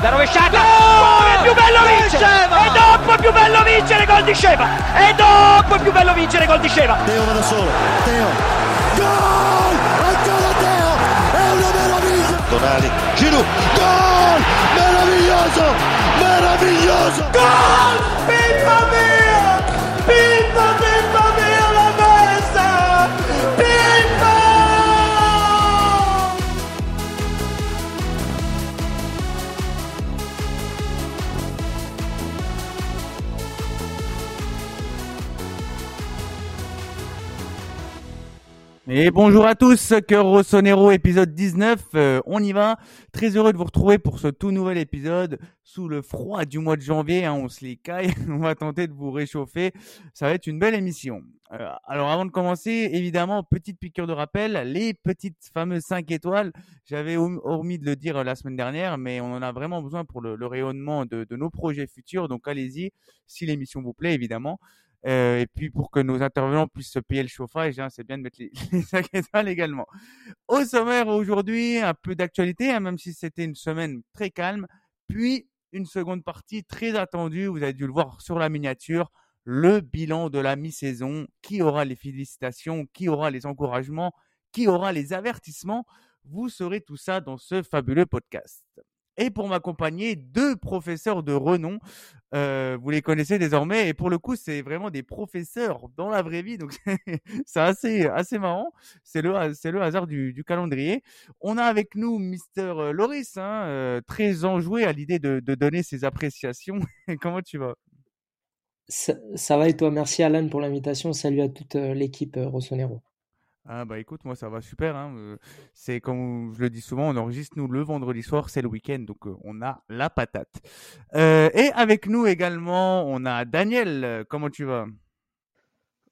la rovesciata, è più bello vincere, e dopo è più bello vincere gol di Sceva, e dopo è più bello vincere gol di Sceva. Teo va da solo, Teo, gol, ancora Teo, è una meraviglia. Tonali, Giroud, gol, meraviglioso, meraviglioso, gol, Pippa mia, Pippa Et bonjour à tous, Cœur Rossonero, épisode 19, euh, on y va. Très heureux de vous retrouver pour ce tout nouvel épisode sous le froid du mois de janvier, hein, on se les caille, on va tenter de vous réchauffer, ça va être une belle émission. Euh, alors avant de commencer, évidemment, petite piqûre de rappel, les petites fameuses 5 étoiles, j'avais omis de le dire la semaine dernière, mais on en a vraiment besoin pour le, le rayonnement de, de nos projets futurs, donc allez-y, si l'émission vous plaît évidemment. Euh, et puis pour que nos intervenants puissent se payer le chauffage, hein, c'est bien de mettre les, les 5 étoiles également. Au sommaire aujourd'hui, un peu d'actualité, hein, même si c'était une semaine très calme. Puis une seconde partie très attendue, vous avez dû le voir sur la miniature, le bilan de la mi-saison, qui aura les félicitations, qui aura les encouragements, qui aura les avertissements? Vous saurez tout ça dans ce fabuleux podcast et pour m'accompagner deux professeurs de renom. Euh, vous les connaissez désormais et pour le coup c'est vraiment des professeurs dans la vraie vie donc c'est assez assez marrant. C'est le c'est le hasard du, calendrier. On a avec nous Mister Loris, hein, euh, très enjoué à l'idée de, de, donner ses appréciations. Comment tu vas? Ça, ça, va et toi? Merci Alan pour l'invitation. Salut à toute l'équipe Rossonero. Ah bah écoute, moi ça va super. Hein. C'est comme je le dis souvent, on enregistre nous le vendredi soir, c'est le week-end, donc euh, on a la patate. Euh, et avec nous également, on a Daniel. Comment tu vas?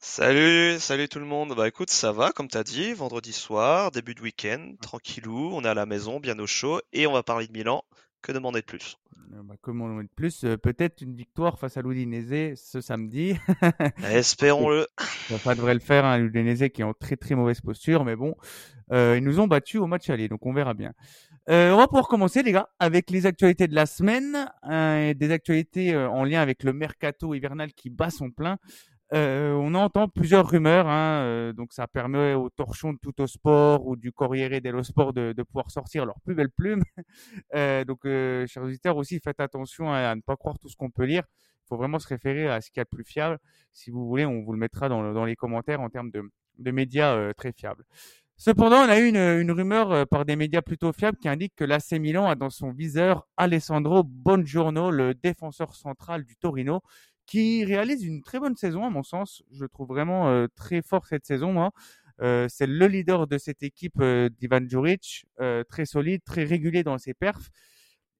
Salut, salut tout le monde. Bah écoute, ça va, comme t'as dit, vendredi soir, début de week-end, tranquillou, on est à la maison, bien au chaud, et on va parler de Milan. Que demander de plus bah, Comment demander de plus euh, Peut-être une victoire face à l'Udinese ce samedi. Espérons-le. Ça devrait le faire, hein, l'Udinese qui est en très très mauvaise posture, mais bon, euh, ils nous ont battus au match aller, donc on verra bien. Euh, on va pouvoir commencer, les gars, avec les actualités de la semaine, hein, des actualités euh, en lien avec le mercato hivernal qui bat son plein. Euh, on entend plusieurs rumeurs, hein, euh, donc ça permet aux torchons de tout au sport ou du Corriere dello Sport de, de pouvoir sortir leurs plus belles plumes. euh, donc, euh, chers auditeurs aussi, faites attention à, ne pas croire tout ce qu'on peut lire. Il faut vraiment se référer à ce qu'il y a de plus fiable. Si vous voulez, on vous le mettra dans, dans les commentaires en termes de, de médias euh, très fiables. Cependant, on a eu une, une rumeur par des médias plutôt fiables qui indique que l'AC Milan a dans son viseur Alessandro Bongiorno, le défenseur central du Torino, qui réalise une très bonne saison à mon sens. Je trouve vraiment euh, très fort cette saison. Moi, euh, c'est le leader de cette équipe euh, d'Ivan Juric, très solide, très régulier dans ses perfs.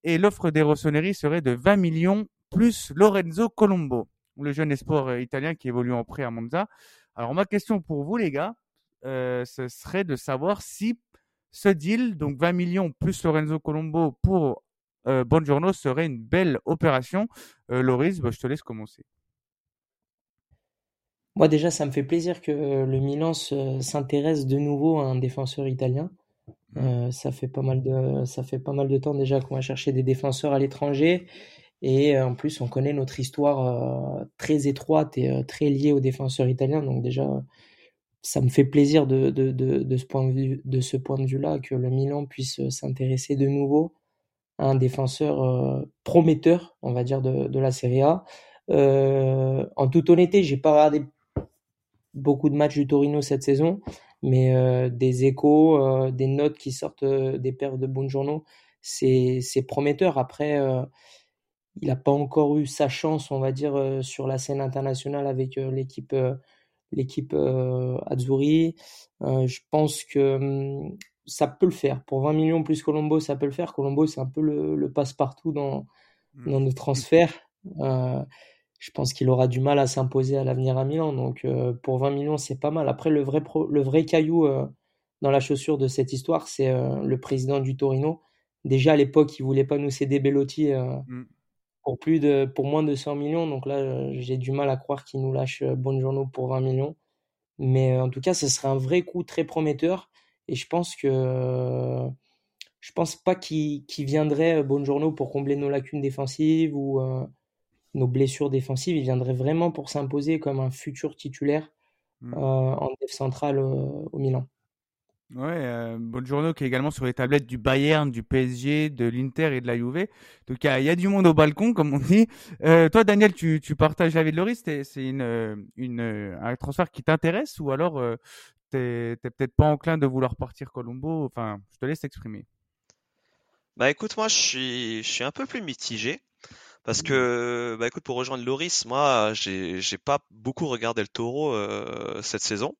Et l'offre des Rossoneri serait de 20 millions plus Lorenzo Colombo, le jeune espoir italien qui évolue en prêt à Monza. Alors ma question pour vous les gars, ce serait de savoir si ce deal, donc 20 millions plus Lorenzo Colombo pour euh, Bonjourno serait une belle opération. Euh, Loris, bah, je te laisse commencer. Moi déjà, ça me fait plaisir que le Milan s'intéresse de nouveau à un défenseur italien. Euh, ça fait pas mal de ça fait pas mal de temps déjà qu'on va chercher des défenseurs à l'étranger et en plus on connaît notre histoire euh, très étroite et euh, très liée aux défenseurs italiens donc déjà ça me fait plaisir de, de, de, de ce point de vue de ce point de vue là que le Milan puisse s'intéresser de nouveau un défenseur euh, prometteur, on va dire, de, la Serie A. Euh, en toute honnêteté, j'ai pas regardé beaucoup de matchs du Torino cette saison, mais euh, des échos, des notes qui sortent des perfs de Bongiorno, c'est prometteur. Après, il n'a pas encore eu sa chance, on va dire, sur la scène internationale avec l'équipe l'équipe Azzurri. je pense que hum, ça peut le faire. Pour 20 millions plus Colombo, ça peut le faire. Colombo, c'est un peu le, le passe-partout dans, mmh. dans nos transferts. Euh, je pense qu'il aura du mal à s'imposer à l'avenir à Milan. Donc, euh, pour 20 millions, c'est pas mal. Après, le vrai, pro, le vrai caillou euh, dans la chaussure de cette histoire, c'est le président du Torino. Déjà, à l'époque, il voulait pas nous céder Bellotti mmh. pour, plus de, pour moins de 100 millions. Donc là, j'ai du mal à croire qu'il nous lâche Bonjourno pour 20 millions. Mais en tout cas, ce serait un vrai coup très prometteur. Et je pense que je pense pas qu'il viendrait Bonjourno pour combler nos lacunes défensives ou nos blessures défensives. Il viendrait vraiment pour s'imposer comme un futur titulaire mmh. en def centrale au Milan. Ouais, euh, Bonjourno qui est également sur les tablettes du Bayern, du PSG, de l'Inter et de la Juve. Donc il y, a du monde au balcon, comme on dit. Euh, toi, Daniel, tu, tu partages l'avis de Loris? C'est une, une, un transfert qui t'intéresse ou alors euh, t'es peut-être pas enclin de vouloir partir Colombo Enfin, je te laisse t'exprimer. Bah écoute, moi je suis, je suis un peu plus mitigé. Parce que, bah écoute, pour rejoindre Loris, moi, j'ai j'ai pas beaucoup regardé le Taureau euh, cette saison,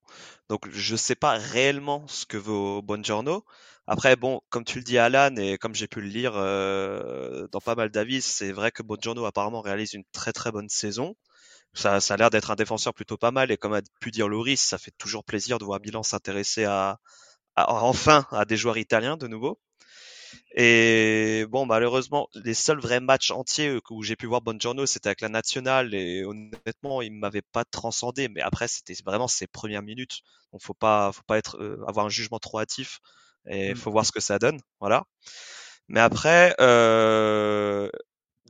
donc je sais pas réellement ce que vaut Bongiorno. Après, bon, comme tu le dis, Alan, et comme j'ai pu le lire euh, dans pas mal d'avis, c'est vrai que Bongiorno apparemment réalise une très très bonne saison. Ça, ça a l'air d'être un défenseur plutôt pas mal, et comme a pu dire Loris, ça fait toujours plaisir de voir Milan s'intéresser à, à enfin à des joueurs italiens de nouveau. Et bon, malheureusement, les seuls vrais matchs entiers où j'ai pu voir Bongiorno, c'était avec la nationale et honnêtement, il m'avait pas transcendé. Mais après, c'était vraiment ses premières minutes. Donc, faut pas, faut pas être, euh, avoir un jugement trop hâtif et mmh. faut voir ce que ça donne. Voilà. Mais après, euh,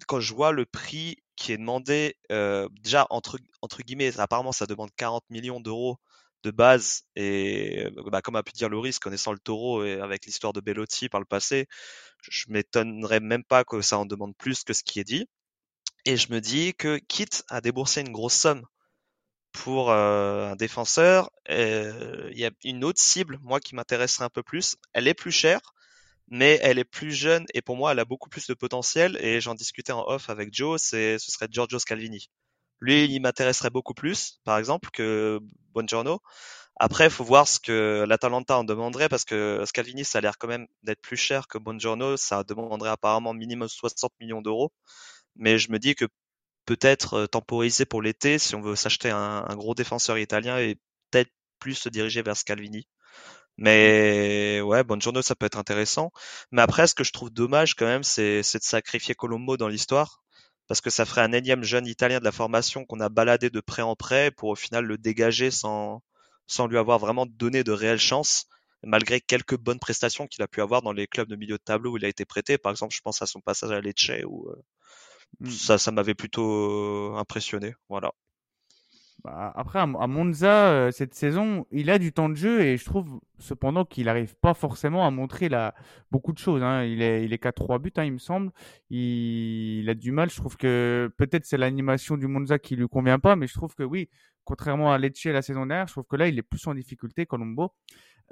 quand je vois le prix qui est demandé, euh, déjà entre entre guillemets, apparemment, ça demande 40 millions d'euros de base et bah, comme a pu dire Loris, connaissant le taureau et avec l'histoire de Bellotti par le passé, je m'étonnerais même pas que ça en demande plus que ce qui est dit. Et je me dis que quitte à débourser une grosse somme pour un défenseur, il y a une autre cible, moi, qui m'intéresserait un peu plus. Elle est plus chère, mais elle est plus jeune et pour moi, elle a beaucoup plus de potentiel. Et j'en discutais en off avec Joe, c'est ce serait Giorgio Scalvini. Lui, il m'intéresserait beaucoup plus, par exemple, que Buongiorno. Après, il faut voir ce que l'Atalanta en demanderait, parce que Scalvini, ça a l'air quand même d'être plus cher que Buongiorno. Ça demanderait apparemment minimum 60 millions d'euros. Mais je me dis que peut-être euh, temporiser pour l'été, si on veut s'acheter un, gros défenseur italien, et peut-être plus se diriger vers Scalvini. Mais ouais, Buongiorno, ça peut être intéressant. Mais après, ce que je trouve dommage quand même, c'est de sacrifier Colombo dans l'histoire parce que ça ferait un énième jeune italien de la formation qu'on a baladé de près en près pour au final le dégager sans, sans lui avoir vraiment donné de réelles chances, malgré quelques bonnes prestations qu'il a pu avoir dans les clubs de milieu de tableau où il a été prêté. Par exemple, je pense à son passage à Lecce où euh, mmh. ça, ça m'avait plutôt impressionné. Voilà. Bah, après, à Monza, euh, cette saison, il a du temps de jeu et je trouve cependant qu'il n'arrive pas forcément à montrer la... beaucoup de choses. Hein. Il est, il est qu'à trois buts, hein, il me semble. Il... il, a du mal. Je trouve que peut-être c'est l'animation du Monza qui lui convient pas, mais je trouve que oui, contrairement à Lecce la saison dernière, je trouve que là, il est plus en difficulté, Colombo.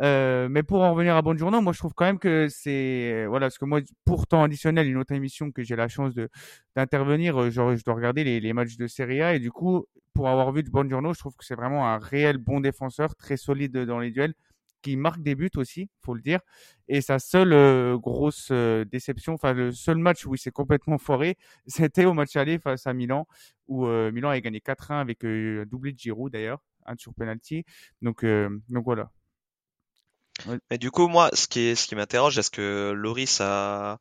Euh, mais pour en revenir à Bonjourno, moi je trouve quand même que c'est voilà parce que moi pour temps additionnel une autre émission que j'ai la chance de d'intervenir, euh, je, je dois regarder les, les, matchs de Serie A et du coup pour avoir vu de Bonjourno, je trouve que c'est vraiment un réel bon défenseur, très solide dans les duels, qui marque des buts aussi, faut le dire. Et sa seule euh, grosse déception, enfin le seul match où il s'est complètement foiré, c'était au match aller face à Milan où Milan a gagné 4-1 avec un doublé de Giroud d'ailleurs, un sur penalty. Donc donc voilà. Mais du coup, moi, ce qui, ce qui m'interroge, est-ce que Loris a,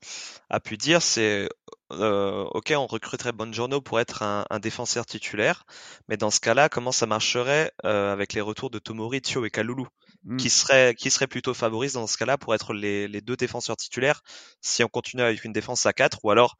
a pu dire, c'est euh, ok, on recruterait Bongiorno pour être un, un, défenseur titulaire, mais dans ce cas-là, comment ça marcherait euh, avec les retours de Tomori, Thio et Kalulu, mmh. qui seraient qui serait plutôt favoris dans ce cas-là pour être les, les deux défenseurs titulaires si on continue avec une défense à 4 ou alors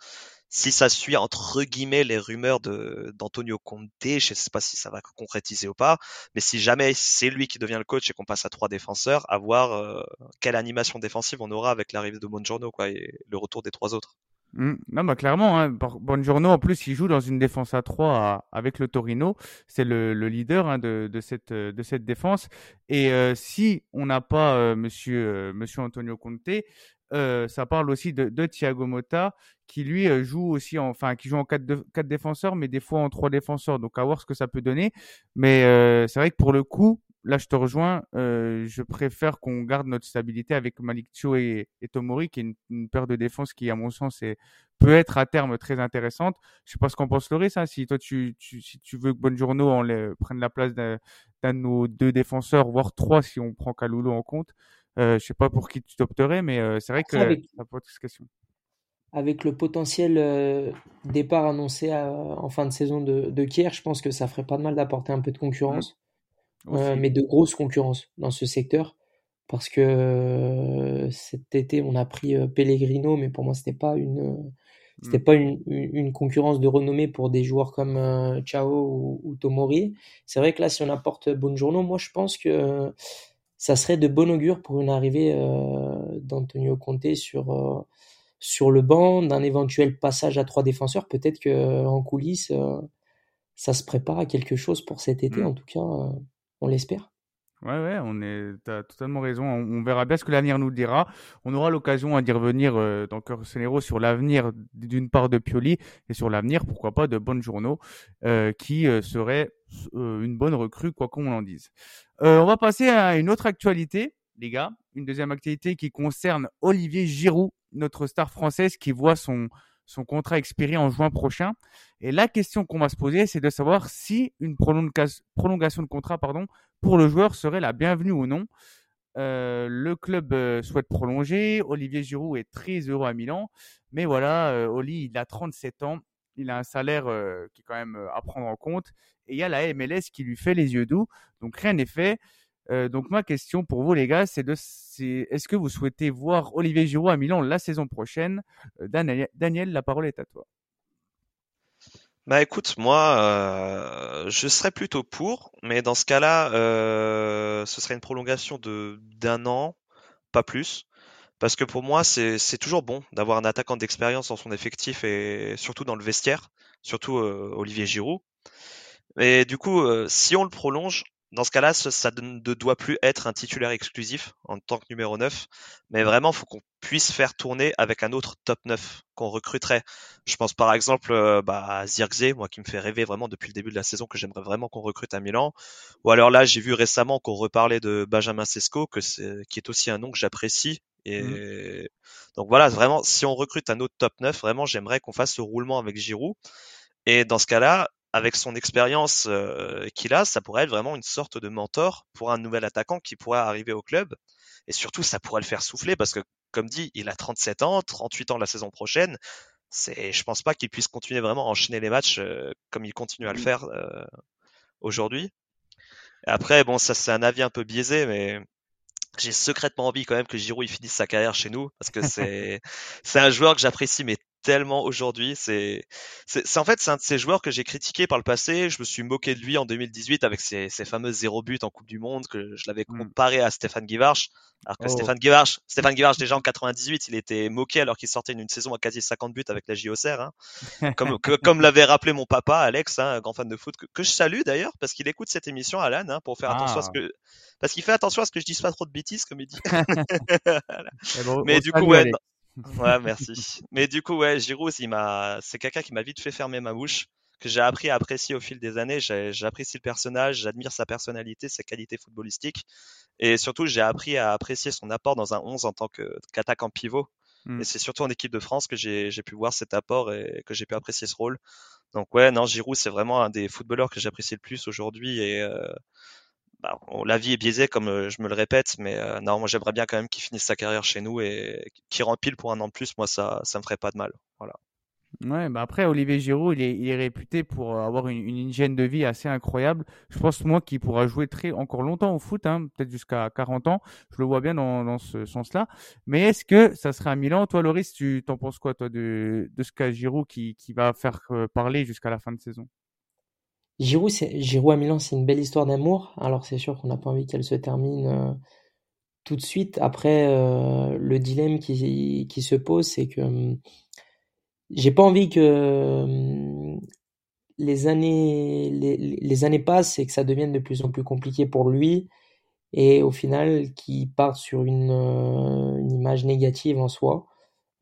si ça suit entre guillemets les rumeurs d'Antonio Conte, je sais pas si ça va concrétiser ou pas, mais si jamais c'est lui qui devient le coach et qu'on passe à trois défenseurs, à voir euh, quelle animation défensive on aura avec l'arrivée de Bongiorno quoi et le retour des trois autres. Mmh. Non, bah clairement, hein, Bongiorno en plus il joue dans une défense à 3 avec le Torino, c'est le, le, leader hein, de, cette défense. Et euh, si on n'a pas euh, Monsieur Monsieur Antonio Conte, euh, ça parle aussi de, de, Thiago Motta qui lui euh, joue aussi en, enfin qui joue en 4, quatre défenseurs mais des fois en trois défenseurs. Donc à voir ce que ça peut donner. Mais euh, c'est vrai que pour le coup là je te rejoins je préfère qu'on garde notre stabilité avec Malik Cho et, Tomori qui est une, une, paire de défense qui à mon sens est, peut être à terme très intéressante. Je sais pas ce qu'en pense Loris hein, si toi tu, tu, si tu veux que Bonjourno on les, prenne la place d'un de nos deux défenseurs voire trois si on prend Kalulu en compte. euh, je sais pas pour qui tu t'opterais, mais euh, c'est vrai que avec, ça pose question. Avec le potentiel euh, départ annoncé en fin de saison de, de Kier, je pense que ça ferait pas de mal d'apporter un peu de concurrence, mmh. mais de grosse concurrence dans ce secteur. parce que cet été on a pris Pellegrino, mais pour moi ce n'est pas une c'était mmh. pas une, une, concurrence de renommée pour des joueurs comme euh, Chao ou, Tomori. C'est vrai que là, si on apporte Bonjourno, moi je pense que ça serait de bon augure pour une arrivée euh, d'Antonio Conte sur, euh, sur le banc, d'un éventuel passage à trois défenseurs. Peut-être qu'en coulisses, ça se prépare à quelque chose pour cet été. Mmh. En tout cas, on l'espère. Ouais, ouais, on est, t'as totalement raison. On, verra bien ce que l'avenir nous dira. On aura l'occasion d'y revenir euh, dans Cœur sur l'avenir d'une part de Pioli et sur l'avenir, pourquoi pas, de Bonne Journaux, euh, qui euh, serait euh, une bonne recrue, quoi qu'on en dise. on va passer à une autre actualité, les gars. Une deuxième actualité qui concerne Olivier Giroud, notre star française qui voit son, son contrat expiré en juin prochain. Et la question qu'on va se poser, c'est de savoir si une prolongation de contrat pardon, pour le joueur serait la bienvenue ou non. Euh, le club euh, souhaite prolonger. Olivier Giroud est très heureux à Milan. Mais voilà, euh, Oli, il a 37 ans. Il a un salaire qui est quand même à prendre en compte. Et il y a la MLS qui lui fait les yeux doux. Donc rien n'est fait. Euh, donc ma question pour vous les gars, c'est de est-ce que vous souhaitez voir Olivier Giroud à Milan la saison prochaine? Euh, Daniel, la parole est à toi. Bah écoute, moi, euh, je serais plutôt pour, mais dans ce cas-là, ce serait une prolongation de d'un an, pas plus, parce que pour moi, c'est c'est toujours bon d'avoir un attaquant d'expérience dans son effectif et surtout dans le vestiaire, surtout Olivier Giroud. Et du coup, si on le prolonge, dans ce cas-là, ça ne doit plus être un titulaire exclusif en tant que numéro 9, mais vraiment, il faut qu'on puisse faire tourner avec un autre top 9 qu'on recruterait. Je pense par exemple euh, bah, à Zirkzee, moi qui me fait rêver vraiment depuis le début de la saison, que j'aimerais vraiment qu'on recrute à Milan. Ou alors là, j'ai vu récemment qu'on reparlait de Benjamin Sesco, que qui est aussi un nom que j'apprécie. Et mmh. donc voilà, vraiment, si on recrute un autre top 9, vraiment, j'aimerais qu'on fasse ce roulement avec Giroud. Et dans ce cas-là, avec son expérience euh, qu'il a, ça pourrait être vraiment une sorte de mentor pour un nouvel attaquant qui pourrait arriver au club. Et surtout, ça pourrait le faire souffler parce que, comme dit, il a 37 ans, 38 ans la saison prochaine. C'est, je pense pas qu'il puisse continuer vraiment à enchaîner les matchs euh, comme il continue à le faire euh, aujourd'hui. Après, bon, ça c'est un avis un peu biaisé, mais j'ai secrètement envie quand même que Giroud il finisse sa carrière chez nous parce que c'est c'est un joueur que j'apprécie mais tellement aujourd'hui. C'est, c'est, en fait, c'est un de ces joueurs que j'ai critiqué par le passé. Je me suis moqué de lui en 2018 avec ses, ses fameux zéro but en Coupe du Monde, que je l'avais mmh. comparé à Stéphane Guivarch. Alors que oh. Stéphane Guivarch, Stéphane Guivarch, déjà en 98, il était moqué alors qu'il sortait d'une saison à quasi 50 buts avec la JOCR. Hein. Comme, comme l'avait rappelé mon papa, Alex, hein, un grand fan de foot, que, je salue d'ailleurs, parce qu'il écoute cette émission, Alan, hein, pour faire attention à ce ah. que, parce qu'il fait attention à ce que je dise pas trop de bêtises, comme il dit. Eh ben, Mais du coup, ouais, Ouais, merci. Mais du coup, ouais, Giroud, il m'a, c'est quelqu'un qui m'a vite fait fermer ma bouche, que j'ai appris à apprécier au fil des années. J'apprécie le personnage, j'admire sa personnalité, sa qualité footballistique, et surtout, j'ai appris à apprécier son apport dans un 11 en tant qu'attaquant pivot. Mmh. Et c'est surtout en équipe de France que j'ai pu voir cet apport et que j'ai pu apprécier ce rôle. Donc ouais, non, Giroud, c'est vraiment un des footballeurs que j'apprécie le plus aujourd'hui et euh, bah, la vie est biaisée, comme euh, je me le répète, mais euh, non, moi j'aimerais bien quand même qu'il finisse sa carrière chez nous et qu'il rempile pour un an de plus. Moi, ça, ça me ferait pas de mal. Ouais, bah après, Olivier Giroud, il est, réputé pour avoir une, hygiène de vie assez incroyable. Je pense, moi, qu'il pourra jouer très, encore longtemps au foot, hein, peut-être jusqu'à 40 ans. Je le vois bien dans, ce sens-là. Mais est-ce que ça sera à Milan? Toi, Loris, tu t'en penses quoi, toi, de, ce cas Giroud qui, qui va faire euh, parler jusqu'à la fin de saison? Giroud, c'est, Giroud à Milan, c'est une belle histoire d'amour. Alors c'est sûr qu'on n'a pas envie qu'elle se termine euh, tout de suite. Après, euh, le dilemme qui, qui se pose, c'est que hum, j'ai pas envie que hum, les années, les, années passent et que ça devienne de plus en plus compliqué pour lui. Et au final, qu'il parte sur une, euh, une, image négative en soi.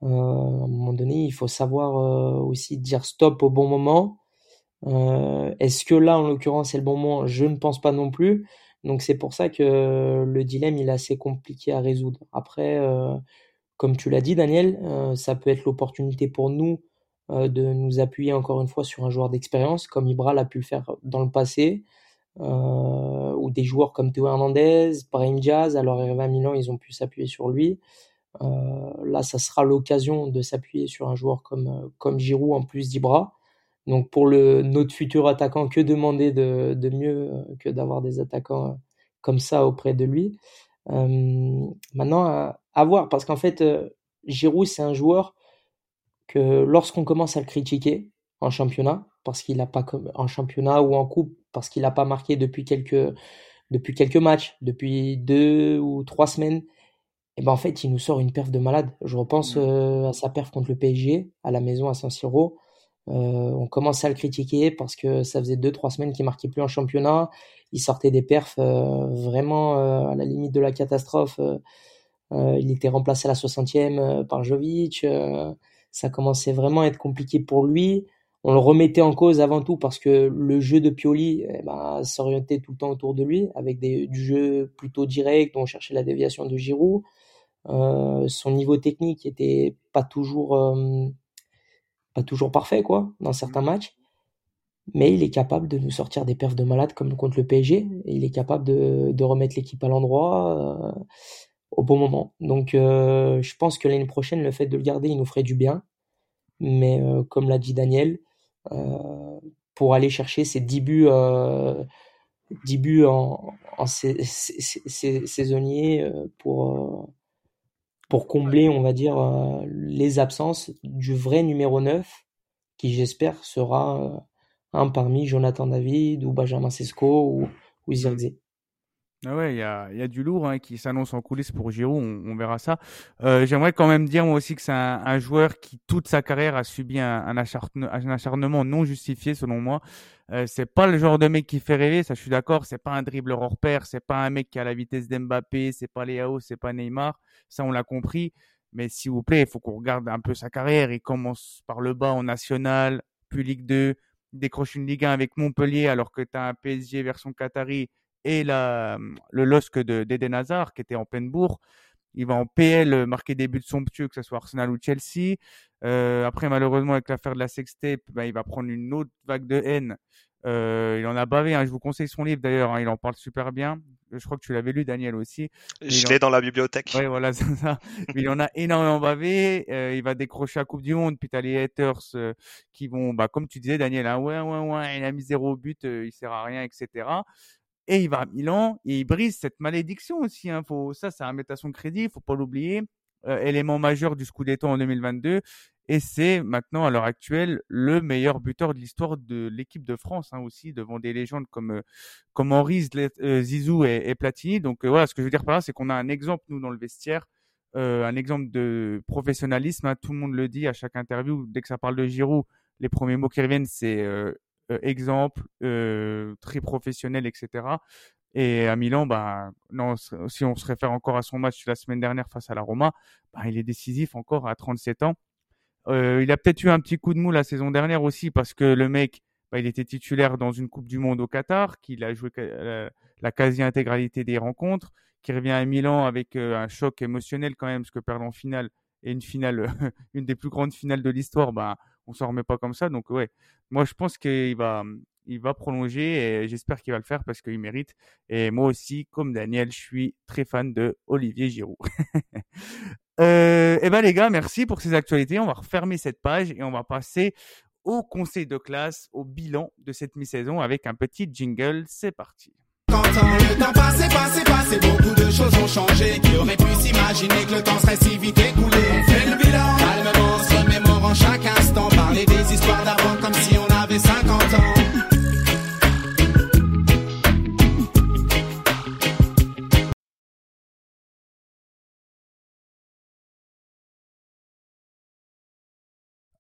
à un moment donné, il faut savoir aussi dire stop au bon moment euh, est-ce que là, en l'occurrence, c'est le bon moment? Je ne pense pas non plus. Donc c'est pour ça que le dilemme, il est assez compliqué à résoudre. Après, euh, comme tu l'as dit, Daniel, euh, ça peut être l'opportunité pour nous de nous appuyer encore une fois sur un joueur d'expérience, comme Ibra l'a pu le faire dans le passé, ou des joueurs comme Théo Hernandez, Brahim Diaz, alors à Milan, ils ont pu s'appuyer sur lui. là, ça sera l'occasion de s'appuyer sur un joueur comme, comme Giroud en plus d'Ibra. Donc pour le, notre futur attaquant, que demander de, de mieux euh, que d'avoir des attaquants euh, comme ça auprès de lui? Maintenant, à, à, voir, parce qu'en fait, Giroud, c'est un joueur que lorsqu'on commence à le critiquer en championnat, parce qu'il n'a pas en championnat ou en coupe, parce qu'il n'a pas marqué depuis quelques, depuis quelques matchs, depuis deux ou trois semaines, et ben en fait, il nous sort une perf de malade. Je repense mmh. à sa perf contre le PSG à la maison à San Siro. On commençait à le critiquer parce que ça faisait deux trois semaines qu'il marquait plus en championnat. Il sortait des perfs vraiment à la limite de la catastrophe. il était remplacé à la 60e par Jovic. ça commençait vraiment à être compliqué pour lui on le remettait en cause avant tout parce que le jeu de Pioli eh ben, s'orientait tout le temps autour de lui, avec des, du jeu plutôt direct, on cherchait la déviation de Giroud. Euh, son niveau technique était pas toujours, euh, pas toujours parfait quoi, dans certains matchs. Mais il est capable de nous sortir des perfs de malade comme contre le PSG. Il est capable de, de remettre l'équipe à l'endroit euh, au bon moment. Donc je pense que l'année prochaine, le fait de le garder, il nous ferait du bien. Mais comme l'a dit Daniel, euh, pour aller chercher ces 10 buts, euh, 10 buts en, en saisonnier euh, pour, pour combler, on va dire, les absences du vrai numéro 9, qui j'espère sera un parmi Jonathan David ou Benjamin Sesco ou, ou. Ah ouais, il y a, y a du lourd hein, qui s'annonce en coulisses pour Giroud, on, on verra ça. Euh, J'aimerais quand même dire moi aussi que c'est un, un, joueur qui toute sa carrière a subi un, un, acharnement non justifié selon moi. Euh, c'est pas le genre de mec qui fait rêver, ça je suis d'accord. C'est pas un dribbleur hors pair, c'est pas un mec qui a la vitesse d'Mbappé, c'est pas Léao, c'est pas Neymar. Ça on l'a compris. Mais s'il vous plaît, il faut qu'on regarde un peu sa carrière. Il commence par le bas en national, puis Ligue 2, décroche une Ligue 1 avec Montpellier alors que tu as un PSG version Qatari et la, le LOSC d'Eden Hazard qui était en pleine bourre. Il va en PL marquer des buts somptueux, que ce soit Arsenal ou Chelsea. Euh, après, malheureusement, avec l'affaire de la sextape, ben, il va prendre une autre vague de haine. Euh, il en a bavé. Hein. Je vous conseille son livre d'ailleurs. Hein. Il en parle super bien. Je crois que tu l'avais lu, Daniel aussi. Je l'ai dans la bibliothèque. Oui, voilà, c'est ça. il en a énormément bavé. Euh, il va décrocher la Coupe du Monde. Puis t'as les haters euh, qui vont, bah, comme tu disais, Daniel, hein, ouais, ouais, ouais, il a mis zéro but, euh, il sert à rien, etc et il va à Milan et il brise cette malédiction aussi. Hein. Faut, ça, ça à mettre à son crédit, faut pas l'oublier. Euh, élément majeur du Scudetto en 2022 et c'est maintenant à l'heure actuelle le meilleur buteur de l'histoire de l'équipe de France hein, aussi devant des légendes comme euh, comme Henri, euh, Zizou et, Platini. Donc euh, voilà, ce que je veux dire par là, c'est qu'on a un exemple nous dans le vestiaire, un exemple de professionnalisme. Hein. tout le monde le dit à chaque interview. Dès que ça parle de Giroud, les premiers mots qui reviennent, c'est euh, exemple, euh, très professionnel, etc. Et à Milan, bah, non, si on se réfère encore à son match la semaine dernière face à la Roma, bah, il est décisif encore à 37 ans. Euh, il a peut-être eu un petit coup de mou la saison dernière aussi parce que le mec, bah, il était titulaire dans une Coupe du Monde au Qatar, qu'il a joué la, quasi-intégralité des rencontres, qui revient à Milan avec un choc émotionnel quand même, parce que perdre en finale et une finale, une des plus grandes finales de l'histoire, bah, on s'en remet pas comme ça. Donc ouais, moi je pense qu'il va, il va prolonger et j'espère qu'il va le faire parce qu'il mérite. Et moi aussi, comme Daniel, je suis très fan de Olivier Giroud. euh, et eh ben les gars, merci pour ces actualités. On va refermer cette page et on va passer au conseil de classe, au bilan de cette mi-saison avec un petit jingle. C'est parti. Le temps beaucoup de choses ont changé. Qui aurait pu s'imaginer que le temps serait si vite écoulé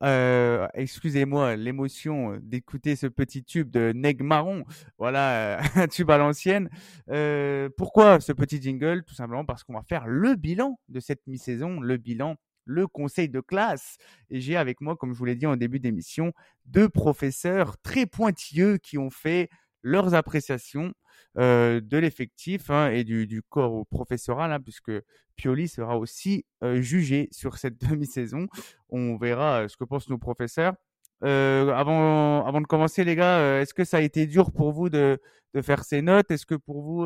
Euh, excusez-moi, l'émotion d'écouter ce petit tube de Neg Marron, voilà, un tube à l'ancienne. Euh, pourquoi ce petit jingle? Tout simplement parce qu'on va faire le bilan de cette mi-saison, le bilan le conseil de classe. Et j'ai avec moi, comme je vous l'ai dit en début d'émission, deux professeurs très pointilleux qui ont fait leurs appréciations euh, de l'effectif hein, et du, du, corps professoral, hein, puisque Pioli sera aussi euh, jugé sur cette demi-saison. On verra euh, ce que pensent nos professeurs. Avant, avant de commencer, les gars, est-ce que ça a été dur pour vous de, de faire ces notes? Est-ce que pour vous,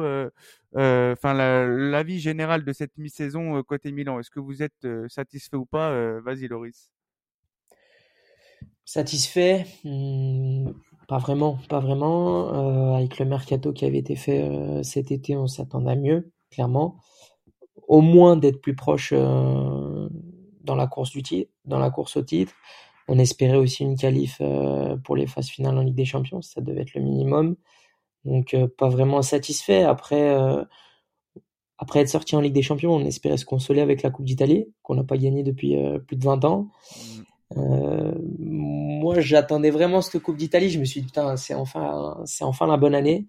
enfin, l'avis la général de cette mi-saison côté Milan, est-ce que vous êtes satisfait ou pas? Vas-y, Loris. Satisfait hmm, Pas vraiment, pas vraiment. avec le mercato qui avait été fait cet été, on s'attendait à mieux, clairement. au moins d'être plus proche dans la course du titre, dans la course au titre. On espérait aussi une qualif pour les phases finales en Ligue des Champions, ça devait être le minimum. Donc pas vraiment satisfait. Après, être sorti en Ligue des Champions, on espérait se consoler avec la Coupe d'Italie, qu'on n'a pas gagné depuis plus de 20 ans. Mmh. Euh, moi, j'attendais vraiment cette Coupe d'Italie. Je me suis dit, putain, c'est enfin, c'est enfin la bonne année.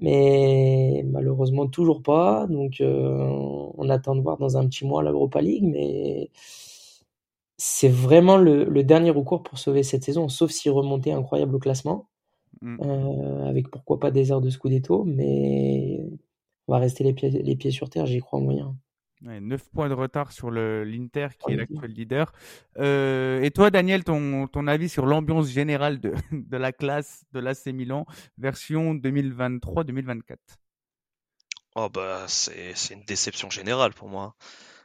Mais malheureusement, toujours pas. Donc, euh, on attend de voir dans un petit mois l'Europa League. Mais c'est vraiment le, dernier recours pour sauver cette saison, sauf si remonter incroyable au classement. Mm. Euh, avec pourquoi pas des heures de Scudetto. Mais on va rester les pieds, les pieds sur terre, j'y crois moyen. 9 points de retard sur l'Inter qui est l'actuel leader. Euh, et toi, Daniel, ton, ton avis sur l'ambiance générale de, de, la classe de l'AC Milan, version 2023-2024 Oh bah c'est une déception générale pour moi.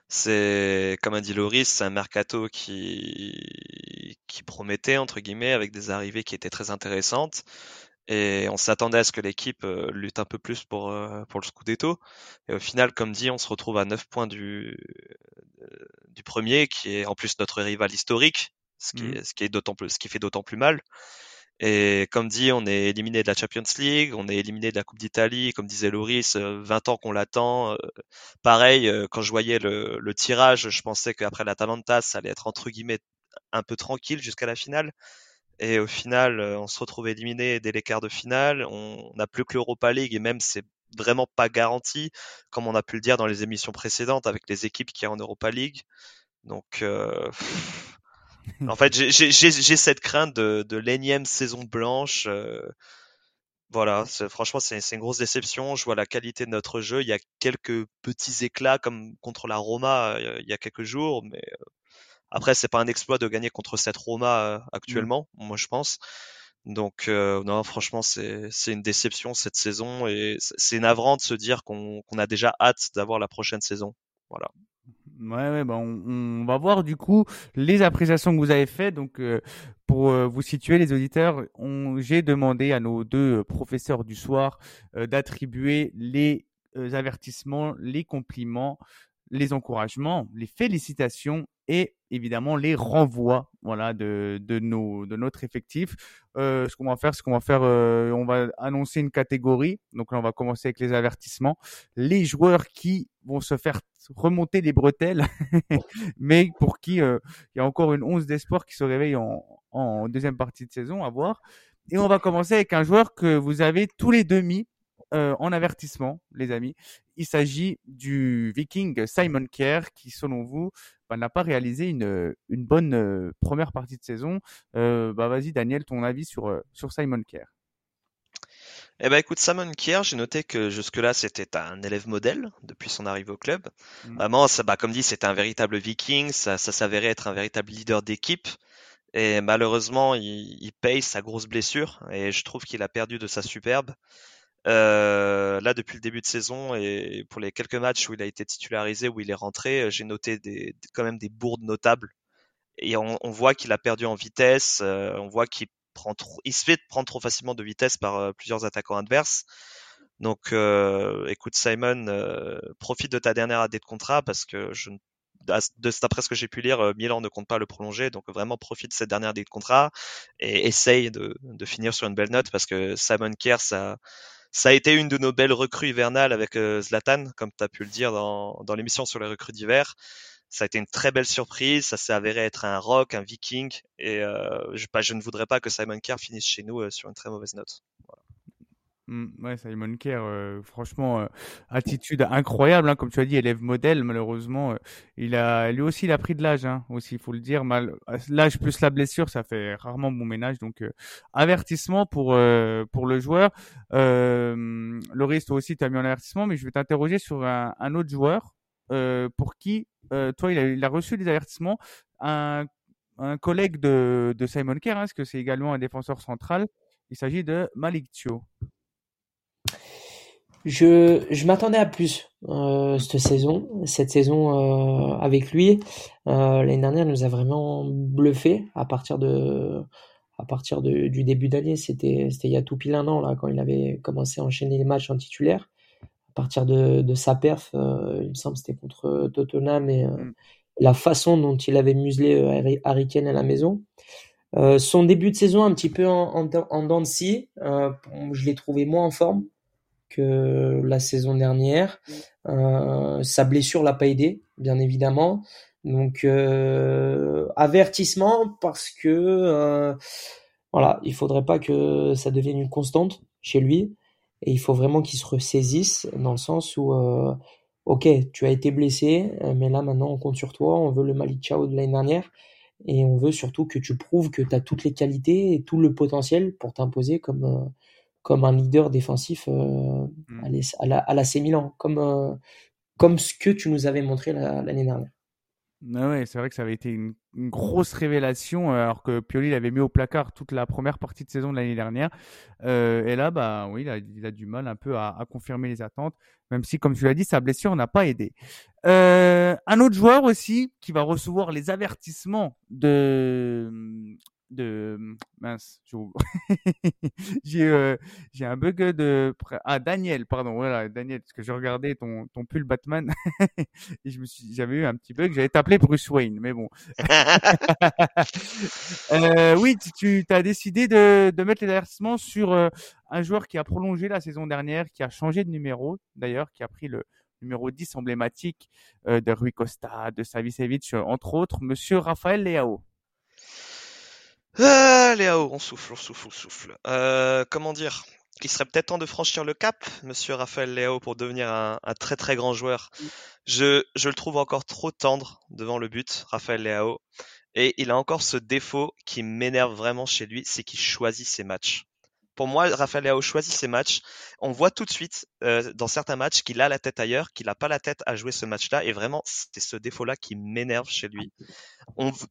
C'est comme a dit Loris, c'est un mercato qui qui promettait entre guillemets avec des arrivées qui étaient très intéressantes et on s'attendait à ce que l'équipe euh, lutte un peu plus pour, euh, pour le Scudetto. Et au final, comme dit, on se retrouve à 9 points du, euh, du premier, qui est en plus notre rival historique, ce qui, mmh. ce qui, est d'autant plus, ce qui fait d'autant plus mal. Et comme dit, on est éliminé de la Champions League, on est éliminé de la Coupe d'Italie, comme disait Loris, 20 ans qu'on l'attend. Pareil, quand je voyais le, le tirage, je pensais qu'après l'Atalanta, ça allait être entre guillemets un peu tranquille jusqu'à la finale. Et au final, euh, on se retrouve éliminé dès les quarts de finale. On n'a plus que l'Europa League et même c'est vraiment pas garanti, comme on a pu le dire dans les émissions précédentes avec les équipes qui sont en Europa League. Donc, euh, en fait, j'ai cette crainte de, de l'énième saison blanche. Euh, voilà, franchement, c'est une grosse déception. Je vois la qualité de notre jeu. Il y a quelques petits éclats comme contre la Roma il y a quelques jours, mais après, c'est pas un exploit de gagner contre cette Roma euh, actuellement, moi je pense. Donc euh, non, franchement, c'est une déception cette saison et c'est navrant de se dire qu'on a déjà hâte d'avoir la prochaine saison. Voilà. Ouais, ouais bah on, va voir du coup les appréciations que vous avez faites. Donc, euh, pour vous situer, les auditeurs, j'ai demandé à nos deux professeurs du soir d'attribuer les avertissements, les compliments, les encouragements, les félicitations et évidemment les renvois voilà de, de, nos, de notre effectif. Euh, ce qu'on va faire, ce qu'on va faire, euh, on va annoncer une catégorie. Donc là, on va commencer avec les avertissements. Les joueurs qui vont se faire remonter les bretelles, mais pour qui euh, il y a encore une once d'espoir qui se réveille en, en deuxième partie de saison à voir. Et on va commencer avec un joueur que vous avez tous les demi euh, en avertissement, les amis. Il s'agit du Viking Simon Kerr qui, selon vous, bah, n'a pas réalisé une, une bonne euh, première partie de saison. Euh, bah, vas-y, Daniel, ton avis sur, sur Simon Kerr. Eh ben écoute, Simon Kerr, j'ai noté que jusque-là c'était un élève modèle depuis son arrivée au club. Mmh. Vraiment, ça, bah, comme dit, c'était un véritable Viking, ça, ça s'avérait être un véritable leader d'équipe. Et malheureusement, il, il, paye sa grosse blessure et je trouve qu'il a perdu de sa superbe. Euh, là, depuis le début de saison et pour les quelques matchs où il a été titularisé, où il est rentré, euh, j'ai noté des, quand même des bourdes notables. Et on, on voit qu'il a perdu en vitesse, euh, on voit qu'il prend trop, il se fait prendre trop facilement de vitesse par euh, plusieurs attaquants adverses. Donc, écoute Simon, profite de ta dernière année de contrat parce que je d'après ce que j'ai pu lire, Milan ne compte pas le prolonger, donc vraiment profite de cette dernière année de contrat et essaye de, de finir sur une belle note parce que Simon Kerr, ça, ça a été une de nos belles recrues hivernales avec euh, Zlatan, comme tu as pu le dire dans, dans l'émission sur les recrues d'hiver. Ça a été une très belle surprise. Ça s'est avéré être un rock, un viking. Et euh, je, ne voudrais pas que Simon Kerr finisse chez nous euh, sur une très mauvaise note. Mmh, ouais, Simon Kerr, euh, franchement, euh, attitude incroyable, hein, comme tu as dit, élève modèle. Malheureusement, euh, il a, lui aussi, il a pris de l'âge, hein, aussi, il faut le dire. Mal, l'âge plus la blessure, ça fait rarement bon ménage. Donc, avertissement pour pour le joueur. Loris, toi aussi, tu mis en avertissement, mais je vais t'interroger sur un, autre joueur pour qui, toi, il a, reçu des avertissements. Un, un collègue de, de Simon Kerr, hein, parce que c'est également un défenseur central. Il s'agit de Malik Thio. Je, je m'attendais à plus euh, cette saison, cette saison euh, avec lui. Euh, L'année dernière, nous a vraiment bluffé à partir de, à partir de, du début d'année. C'était, c'était il y a tout pile un an là quand il avait commencé à enchaîner les matchs en titulaire. partir de, de sa perf, euh, il me semble que c'était contre Tottenham et mm. la façon dont il avait muselé Harry Kane à la maison. son début de saison un petit peu en, en, en dents de scie, je l'ai trouvé moins en forme la saison dernière. sa blessure l'a pas aidé, bien évidemment. Donc euh, avertissement parce que euh, voilà, il faudrait pas que ça devienne une constante chez lui et il faut vraiment qu'il se ressaisisse dans le sens où euh, ok, tu as été blessé, mais là maintenant on compte sur toi, on veut le Malik Chao de l'année dernière et on veut surtout que tu prouves que tu as toutes les qualités et tout le potentiel pour t'imposer comme comme un leader défensif mmh. à, la, à l'AC Milan, comme comme ce que tu nous avais montré l'année dernière. Ah ouais, c'est vrai que ça avait été une, grosse révélation, euh, alors que Pioli l'avait mis au placard toute la première partie de saison de l'année dernière. Euh, et là, bah oui, il a, du mal un peu à, confirmer les attentes, même si, comme tu l'as dit, sa blessure n'a pas aidé. Euh, un autre joueur aussi qui va recevoir les avertissements de de mince j'ai euh, j'ai un bug de ah Daniel pardon voilà Daniel parce que j'ai regardé ton ton pull Batman et je me suis j'avais eu un petit bug j'avais t'appeler Bruce Wayne mais bon. Euh, oui tu tu as décidé de de mettre les avertissements sur euh, un joueur qui a prolongé la saison dernière qui a changé de numéro d'ailleurs qui a pris le numéro 10 emblématique euh, de Rui Costa de Savicevic entre autres monsieur Raphaël Leao ah, on souffle, on souffle, on souffle. Euh, comment dire? Il serait peut-être temps de franchir le cap, monsieur Raphaël Léo, pour devenir un, très très grand joueur. Je, je le trouve encore trop tendre devant le but, Raphaël Léo. Et il a encore ce défaut qui m'énerve vraiment chez lui, c'est qu'il choisit ses matchs. Pour moi, Raphaël Léo choisit ses matchs. On voit tout de suite euh, dans certains matchs qu'il a la tête ailleurs, qu'il n'a pas la tête à jouer ce match-là. Et vraiment, c'est ce défaut-là qui m'énerve chez lui.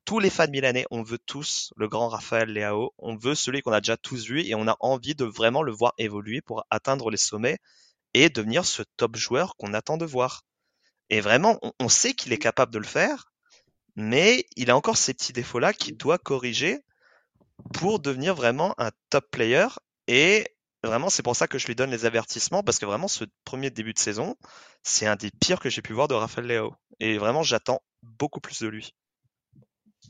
Tous les fans milanais, on veut tous le grand Raphaël Léo. On veut celui qu'on a déjà tous vu et on a envie de vraiment le voir évoluer pour atteindre les sommets et devenir ce top joueur qu'on attend de voir. Et vraiment, on, on sait qu'il est capable de le faire, mais il a encore ces petits défauts-là qu'il doit corriger pour devenir vraiment un top player et vraiment, c'est pour ça que je lui donne les avertissements, parce que vraiment, ce premier début de saison, c'est un des pires que j'ai pu voir de Rafael Léo. Et vraiment, j'attends beaucoup plus de lui.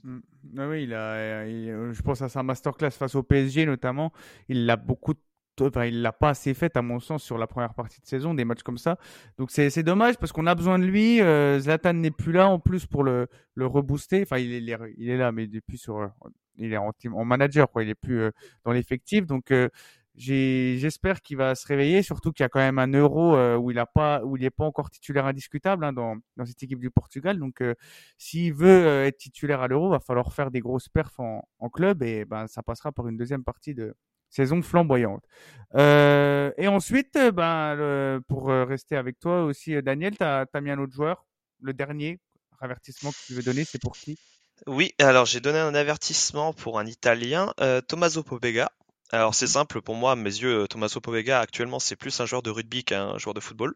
Mmh. Ah oui, il a, je pense à sa masterclass face au PSG notamment. Il l'a beaucoup, enfin, il l'a pas assez fait à mon sens sur la première partie de saison, des matchs comme ça. Donc c'est dommage parce qu'on a besoin de lui. Euh, Zlatan n'est plus là en plus pour le, le rebooster. Enfin, il est, il est là, mais depuis sur, il est en, en manager, quoi. Il est plus euh, dans l'effectif, donc euh, j'espère qu'il va se réveiller. Surtout qu'il y a quand même un Euro euh, où il a pas, pas encore titulaire indiscutable hein, dans, dans cette équipe du Portugal. Donc, s'il veut être titulaire à l'Euro, va falloir faire des grosses perfs en, en, club et ben ça passera par une deuxième partie de saison flamboyante. et ensuite, ben pour rester avec toi aussi, Daniel, tu as, as mis un autre joueur, le dernier avertissement que tu veux donner, c'est pour qui? Oui, alors j'ai donné un avertissement pour un Italien, euh, Tommaso Pobega. Alors c'est simple, pour moi, à mes yeux, euh, Tommaso Pobega actuellement c'est plus un joueur de rugby qu'un joueur de football.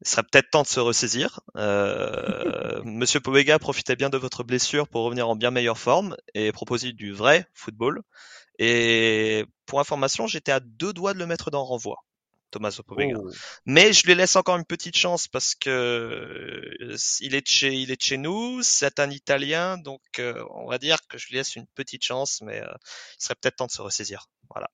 Il serait peut-être temps de se ressaisir. Euh, Monsieur Pobega, profitez bien de votre blessure pour revenir en bien meilleure forme et proposer du vrai football. Et pour information, j'étais à deux doigts de le mettre dans renvoi. Thomas Povega. Oh. Mais je lui laisse encore une petite chance parce que euh, il est de chez, il est de chez nous, c'est un Italien, donc euh, on va dire que je lui laisse une petite chance, mais euh, il serait peut-être temps de se ressaisir. Voilà.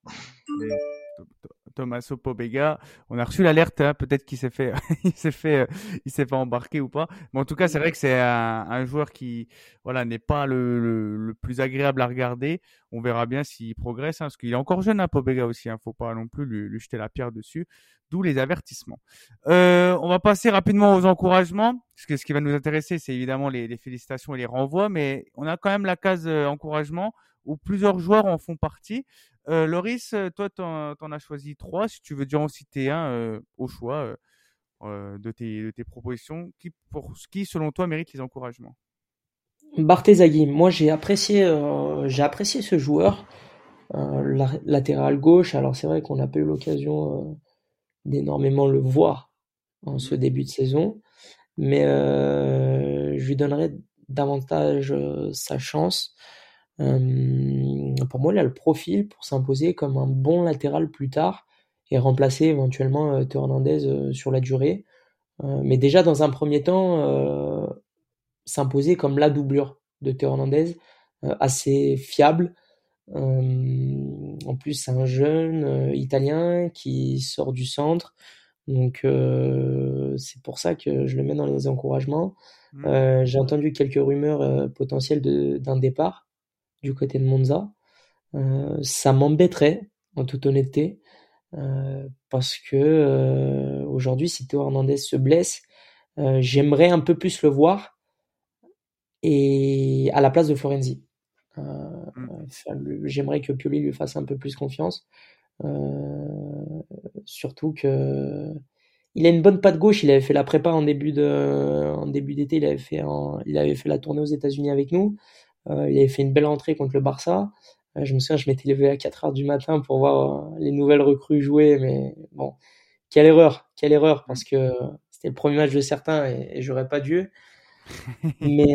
Tommaso Pobega. On a reçu l'alerte, hein, peut-être qu'il s'est fait, il s'est fait, euh, il s'est fait embarquer ou pas. Mais en tout cas, c'est vrai que c'est un, joueur qui, voilà, n'est pas le, le, plus agréable à regarder. On verra bien s'il progresse, hein, parce qu'il est encore jeune, hein, Pobega aussi. Hein, faut pas non plus lui, jeter la pierre dessus. D'où les avertissements. Euh, on va passer rapidement aux encouragements, parce que ce qui va nous intéresser, c'est évidemment les, les, félicitations et les renvois, mais on a quand même la case euh, encouragement où plusieurs joueurs en font partie. Euh, Loris, euh, toi, tu en, as choisi trois. Si tu veux déjà en citer un euh, au choix de tes, tes, propositions, qui, pour, qui, selon toi, mérite les encouragements? Barthézaghi, moi j'ai apprécié, j'ai apprécié ce joueur, latéral gauche. Alors c'est vrai qu'on n'a pas eu l'occasion d'énormément le voir en ce début de saison, mais je lui donnerai davantage sa chance. Euh, pour moi, il a le profil pour s'imposer comme un bon latéral plus tard et remplacer éventuellement Théo Hernandez sur la durée. mais déjà dans un premier temps, s'imposer comme la doublure de Théo Hernandez, assez fiable. en plus, c'est un jeune italien qui sort du centre. Donc c'est pour ça que je le mets dans les encouragements. Mmh. J'ai entendu quelques rumeurs potentielles d'un départ du côté de Monza. ça m'embêterait, en toute honnêteté, parce que aujourd'hui, si Théo Hernandez se blesse, j'aimerais un peu plus le voir et à la place de Florenzi. Mmh. J'aimerais que Pioli lui fasse un peu plus confiance. surtout que il a une bonne patte gauche. Il avait fait la prépa en début de, en début d'été. Il avait fait, il avait fait la tournée aux États-Unis avec nous. Euh, il avait fait une belle entrée contre le Barça. Euh, je me souviens, je m'étais levé à 4 heures du matin pour voir euh, les nouvelles recrues jouer. Mais bon, quelle erreur, quelle erreur, parce que c'était le premier match de certains et, et j'aurais pas dû. mais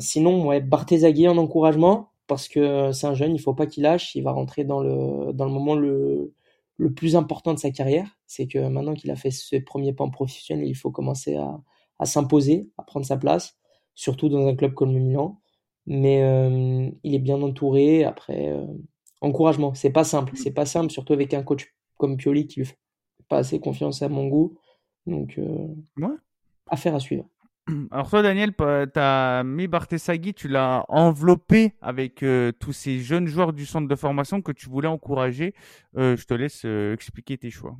sinon, ouais, Barthésagui en encouragement parce que c'est un jeune, il faut pas qu'il lâche. Il va rentrer dans le dans le moment le le plus important de sa carrière. C'est que maintenant qu'il a fait ses premiers pas en professionnel, il faut commencer à, à s'imposer, à prendre sa place, surtout dans un club comme le Milan. Mais euh, il est bien entouré. Après, euh, encouragement. C'est pas simple. C'est pas simple, surtout avec un coach comme Pioli qui lui fait pas assez confiance à mon goût. Donc, euh, affaire à suivre. Alors toi, Daniel, tu as mis Barthesagui, tu l'as enveloppé avec euh, tous ces jeunes joueurs du centre de formation que tu voulais encourager. Euh, je te laisse euh, expliquer tes choix.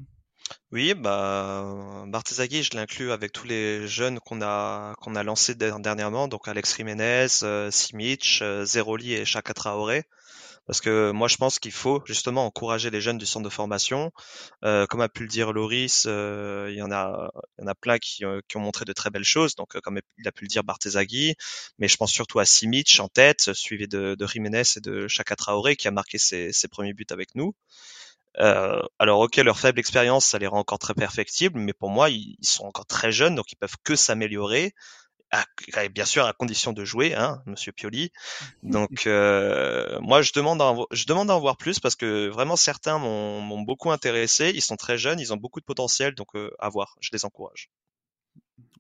Oui, bah Barthesagui, je l'inclus avec tous les jeunes qu'on a a lancés dernièrement, donc Alex Jiménez, Simic, Zeroli et Chaka Traoré. Parce que moi, je pense qu'il faut justement encourager les jeunes du centre de formation. Euh, comme a pu le dire Loris, euh, il y en a, il y en a plein qui, euh, qui, ont montré de très belles choses. Donc, comme il a pu le dire Barthésagui, mais je pense surtout à Simic en tête, suivi de, de Jiménez et de Chaka Traoré qui a marqué ses, ses premiers buts avec nous. Euh, alors ok, leur faible expérience, ça les rend encore très perfectibles, mais pour moi, ils, ils sont encore très jeunes, donc ils peuvent que s'améliorer bien sûr à condition de jouer, hein, Monsieur Pioli. Donc euh, moi je demande, à, je demande d'en voir plus parce que vraiment certains m'ont beaucoup intéressé. Ils sont très jeunes, ils ont beaucoup de potentiel, donc euh, à voir. Je les encourage.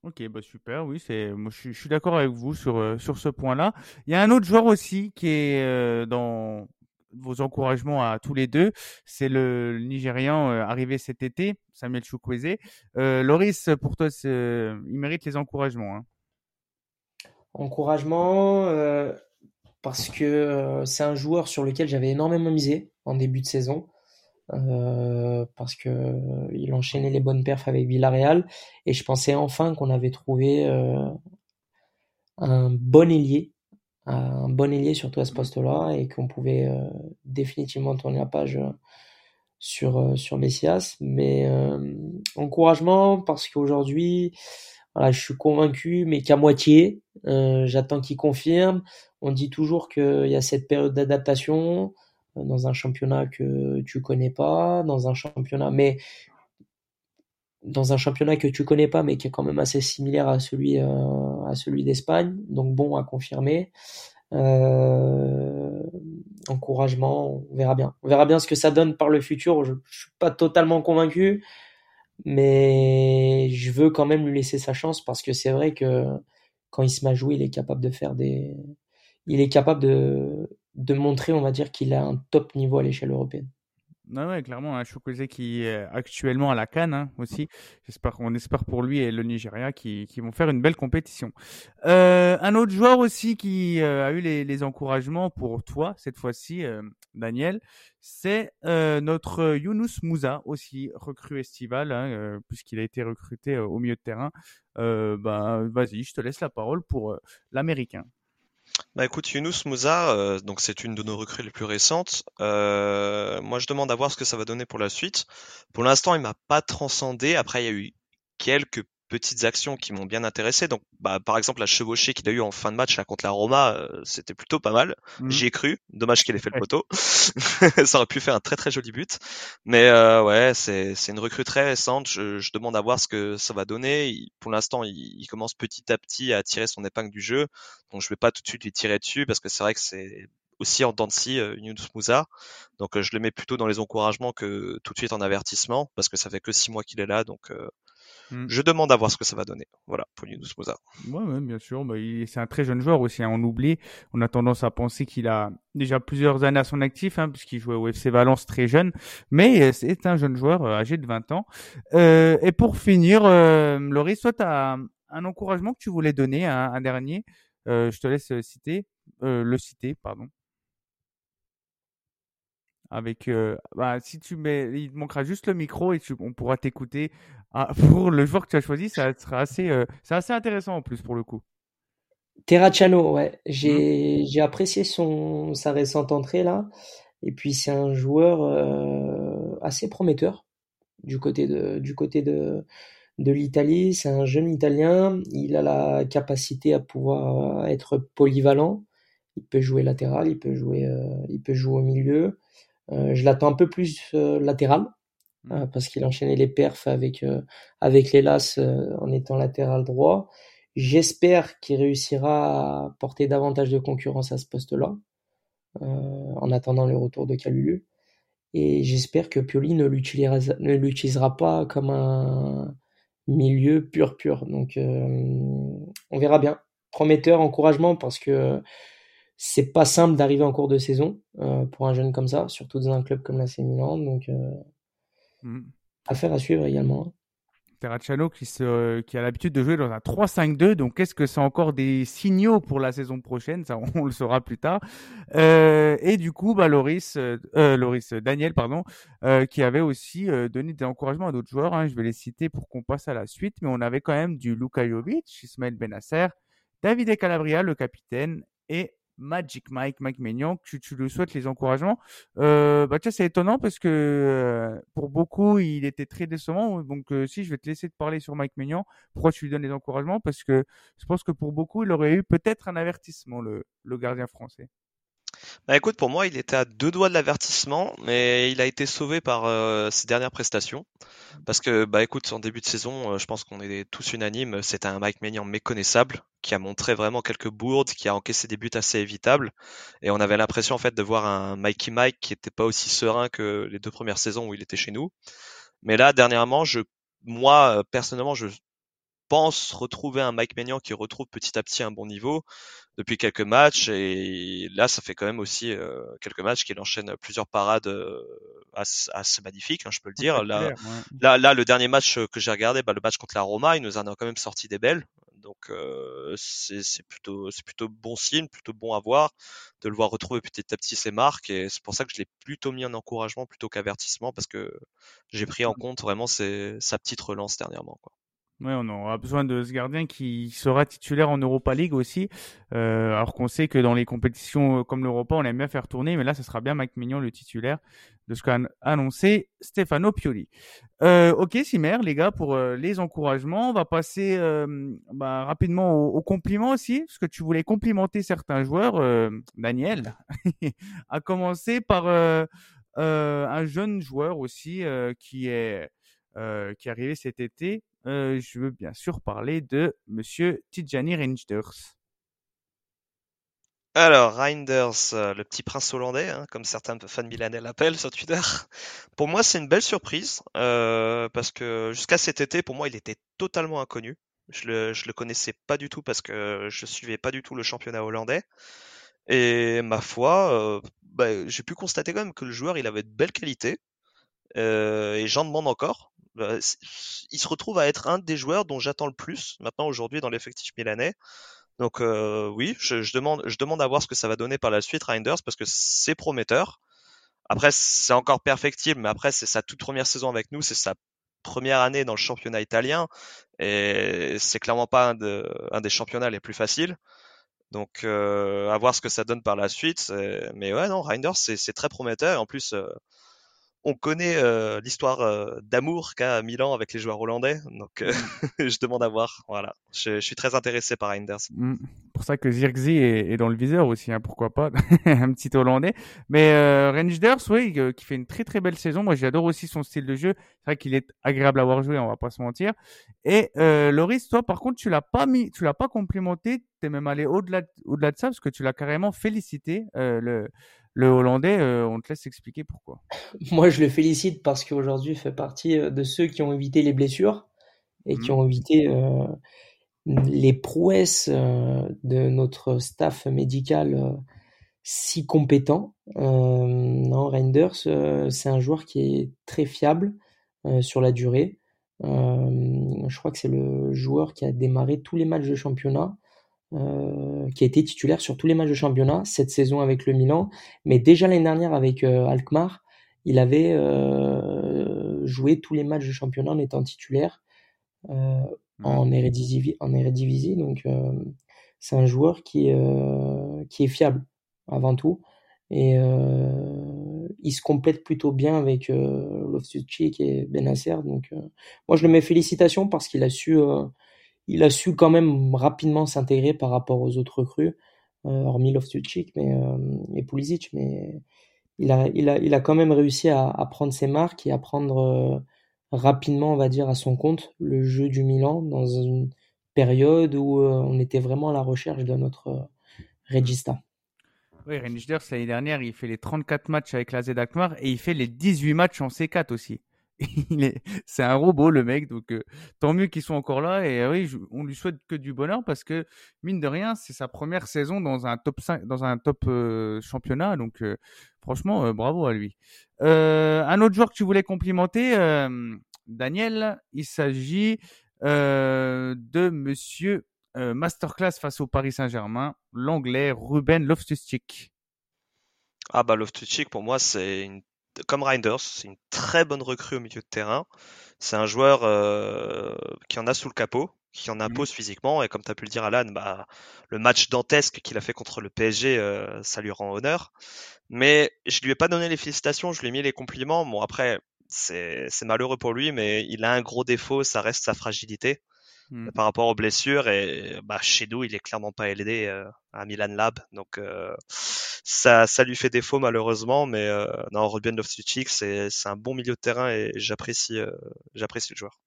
Ok, bah super, oui, c'est, moi je suis, d'accord avec vous sur euh, sur ce point-là. Il y a un autre joueur aussi qui est euh, dans vos encouragements à tous les deux, c'est le Nigérian arrivé cet été, Samuel Chukwueze. Loris, pour toi, il mérite les encouragements. Hein. Encouragement, euh, parce que euh, c'est un joueur sur lequel j'avais énormément misé en début de saison. Euh, parce que il enchaînait les bonnes perfs avec Villarreal et je pensais enfin qu'on avait trouvé un bon ailier, un bon ailier surtout à ce poste-là et qu'on pouvait définitivement tourner la page sur sur Messias. Mais encouragement parce qu'aujourd'hui je suis convaincu, mais qu'à moitié. Euh, j'attends qu'il confirme. On dit toujours qu'il y a cette période d'adaptation euh, dans un championnat que tu connais pas, dans un championnat, mais dans un championnat que tu connais pas, mais qui est quand même assez similaire à celui euh, à celui d'Espagne. Donc bon, à confirmer. encouragement, on verra bien. On verra bien ce que ça donne par le futur. Je, je suis pas totalement convaincu mais je veux quand même lui laisser sa chance parce que c'est vrai que quand il se met à jouer, il est capable de faire des, il est capable de, de montrer, on va dire, qu'il a un top niveau à l'échelle européenne. Non, ouais, clairement, un hein, qui est actuellement à la Cannes hein, aussi. J'espère, on espère pour lui et le Nigeria qui, qui vont faire une belle compétition. Euh, un autre joueur aussi qui euh, a eu les, les, encouragements pour toi cette fois-ci, euh, Daniel, c'est euh, notre Younous Moussa aussi recrue estival hein, euh, puisqu'il a été recruté au milieu de terrain. bah, vas-y, je te laisse la parole pour l'Américain. Bah écoute, Yunus Moussa, euh, donc c'est une de nos recrues les plus récentes. Euh, moi, je demande à voir ce que ça va donner pour la suite. Pour l'instant, il m'a pas transcendé. Après, il y a eu quelques petites actions qui m'ont bien intéressé. Donc, bah, par exemple, la chevauchée qu'il a eu en fin de match là, contre la Roma, euh, c'était plutôt pas mal. Mmh. J'y ai cru. Dommage qu'il ait fait le poteau. ça aurait pu faire un très très joli but. Mais euh, ouais, c'est c'est une recrue très récente. Je, je, demande à voir ce que ça va donner. pour l'instant, il, il, commence petit à petit à tirer son épingle du jeu. Donc, je vais pas tout de suite lui tirer dessus parce que c'est vrai que c'est aussi en de scie, Yunus Moussa. Donc je le mets plutôt dans les encouragements que tout de suite en avertissement, parce que ça fait que six mois qu'il est là, donc Mm. Je demande à voir ce que ça va donner. Voilà, pour Yunus Moza. Ouais, bien sûr. Bah, c'est un très jeune joueur aussi. Hein. On oublie. On a tendance à penser qu'il a déjà plusieurs années à son actif, hein, puisqu'il jouait au FC Valence très jeune. Mais euh, c'est un jeune joueur euh, âgé de 20 ans. Euh, et pour finir, euh, Loris, toi, tu as un encouragement que tu voulais donner, un, un dernier? je te laisse citer, le citer, pardon avec euh, bah, si tu mets il te manquera juste le micro et tu, on pourra t'écouter. Ah, pour le joueur que tu as choisi ça sera assez euh, c'est assez intéressant en plus pour le coup. Terracciano ouais. J'ai mmh. j'ai apprécié son sa récente entrée là. Et puis c'est un joueur euh, assez prometteur du côté de du côté de de l'Italie. C'est un jeune italien. Il a la capacité à pouvoir être polyvalent. Il peut jouer latéral il peut jouer il peut jouer au milieu je l'attends un peu plus euh, latéral mmh. euh, parce qu'il enchaînait les perfs avec avec les Las en étant latéral droit. J'espère qu'il réussira à porter davantage de concurrence à ce poste-là, en attendant le retour de Calulu. Et j'espère que Pioli ne l'utilisera, ne l'utilisera pas comme un milieu pur pur. Donc on verra bien. Prometteur, encouragement, parce que c'est pas simple d'arriver en cours de saison euh, pour un jeune comme ça, surtout dans un club comme la Milan. Donc, euh, mm. affaire à suivre également. Hein. Terracciano qui, se, qui a l'habitude de jouer dans un 3-5-2. Donc, est-ce que c'est encore des signaux pour la saison prochaine? Ça, on, le saura plus tard. Euh, et du coup, bah, Loris, Loris Daniel, pardon, qui avait aussi donné des encouragements à d'autres joueurs. Hein. je vais les citer pour qu'on passe à la suite. Mais on avait quand même du Luka Jovic, Ismaël Benasser, David Calabria, le capitaine, et Magic Mike, Mike Maignan, tu, tu lui souhaites les encouragements. Euh, bah c'est étonnant parce que euh, pour beaucoup, il était très décevant. Donc euh, si je vais te laisser te parler sur Mike Maignan, pourquoi tu lui donnes les encouragements? Parce que je pense que pour beaucoup, il aurait eu peut-être un avertissement, le, le gardien français. Bah écoute, pour moi, il était à deux doigts de l'avertissement, mais il a été sauvé par euh, ses dernières prestations. Parce que, bah écoute, en début de saison, euh, je pense qu'on est tous unanimes, c'était un Mike Maignan méconnaissable, qui a montré vraiment quelques bourdes, qui a encaissé des buts assez évitables. Et on avait l'impression en fait de voir un Mikey Mike qui était pas aussi serein que les deux premières saisons où il était chez nous. Mais là, dernièrement, je, moi, euh, personnellement, je pense retrouver un Mike Maignan qui retrouve petit à petit un bon niveau depuis quelques matchs et là ça fait quand même aussi euh, quelques matchs qu'il enchaîne plusieurs parades euh, assez, magnifiques hein, je peux le dire. Là, là, là le dernier match que j'ai regardé bah, le match contre la Roma il nous en a quand même sorti des belles. Donc euh, c'est plutôt c'est plutôt bon signe plutôt bon à voir de le voir retrouver petit à petit ses marques et c'est pour ça que je l'ai plutôt mis en encouragement plutôt qu'avertissement parce que j'ai pris en compte vraiment ses, sa petite relance dernièrement quoi. Ouais, on aura besoin de ce gardien qui sera titulaire en Europa League aussi. Euh, alors qu'on sait que dans les compétitions euh, comme l'Europa, on aime bien faire tourner, mais là, ce sera bien Mike Mignon le titulaire de ce qu'a annoncé Stefano Pioli. Euh, ok, Simer, les gars, pour euh, les encouragements, on va passer euh, bah, rapidement aux, aux, compliments aussi, parce que tu voulais complimenter certains joueurs. Daniel, a commencé par un jeune joueur aussi qui est qui est arrivé cet été, euh, je veux bien sûr parler de Monsieur Tijani Reinders. Alors, Reinders, euh, le petit prince hollandais, hein, comme certains fans milanais l'appellent sur Twitter. Pour moi, c'est une belle surprise, euh, parce que jusqu'à cet été, pour moi, il était totalement inconnu. Je le, je le connaissais pas du tout parce que je suivais pas du tout le championnat hollandais. Et ma foi, bah, j'ai pu constater quand même que le joueur, il avait de belles qualités. et j'en demande encore. Bah, il se retrouve à être un des joueurs dont j'attends le plus maintenant aujourd'hui dans l'effectif milanais. Donc euh, oui, je, je, demande, je demande à voir ce que ça va donner par la suite Reinders parce que c'est prometteur. Après, c'est encore perfectible, mais après, c'est sa toute première saison avec nous, c'est sa première année dans le championnat italien et c'est clairement pas un, de, un, des championnats les plus faciles. Donc euh, à voir ce que ça donne par la suite. Mais ouais, non, Reinders, c'est très prometteur. Et en plus, euh, on connaît euh, l'histoire euh, d'amour qu'a Milan avec les joueurs hollandais, donc euh, je demande à voir. Voilà, je, je suis très intéressé par Reinders. Mm. Pour ça que Zirkzee est, est dans le viseur aussi, hein, pourquoi pas, un petit Hollandais. Mais euh, Rangers, oui, euh, qui fait une très très belle saison. Moi, j'adore aussi son style de jeu. C'est vrai qu'il est agréable à voir jouer, on va pas se mentir. Et euh, Loris, toi, par contre, tu l'as pas mis, tu l'as pas complimenté. T'es même allé au-delà, au-delà de ça parce que tu l'as carrément félicité. Euh, le le Hollandais, euh, on te laisse expliquer pourquoi. Moi, je le félicite parce qu'aujourd'hui, il fait partie euh, de ceux qui ont évité les blessures et qui Mhm. ont évité euh, les prouesses euh, de notre staff médical si compétent. Non, Reinders, c'est un joueur qui est très fiable sur la durée. Je crois que c'est le joueur qui a démarré tous les matchs de championnat, euh, qui a été titulaire sur tous les matchs de championnat cette saison avec le Milan, mais déjà l'année dernière avec euh, Alkmaar, il avait euh, joué tous les matchs de championnat en étant titulaire euh, en Eredivisie, en Eredivisie. Donc euh, c'est un joueur qui, euh, qui est fiable avant tout et euh, il se complète plutôt bien avec euh, Loftus-Cheek et Benacer. Donc euh, moi je le mets félicitations parce qu'il a su euh, il a su quand même rapidement s'intégrer par rapport aux autres recrues, euh, hormis Loftus-Cheek mais, euh, et Pulisic, mais il a, il, a, il a quand même réussi à, prendre ses marques et à prendre euh, rapidement, on va dire, à son compte le jeu du Milan dans une période où on était vraiment à la recherche de notre regista. Oui, Rangers, l'année dernière, il fait les 34 matchs avec la Z Alkmaar et il fait les 18 matchs en C4 aussi. C'est un robot, le mec, donc euh, tant mieux qu'ils soient encore là. Et oui, je- on lui souhaite que du bonheur parce que, mine de rien, c'est sa première saison dans un top 5, dans un top euh, championnat. Donc, euh, franchement, bravo à lui. Un autre joueur que tu voulais complimenter, Daniel, il s'agit de monsieur Masterclass face au Paris Saint-Germain, l'anglais Ruben Loftus-Cheek. Ah bah Loftus-Cheek pour moi c'est une comme Reinders, c'est une très bonne recrue au milieu de terrain. C'est un joueur euh, qui en a sous le capot, qui en impose physiquement et comme tu as pu le dire Alan, bah le match dantesque qu'il a fait contre le PSG, euh, ça lui rend honneur. Mais je lui ai pas donné les félicitations, je lui ai mis les compliments. Bon après c'est c'est malheureux pour lui, mais il a un gros défaut, ça reste sa fragilité Mm. par rapport aux blessures et bah chez nous il est clairement pas aidé euh, à Milan Lab donc euh, ça ça lui fait défaut malheureusement mais euh, non Ruben Loftus-Cheek c'est un bon milieu de terrain et j'apprécie euh, j'apprécie le joueur.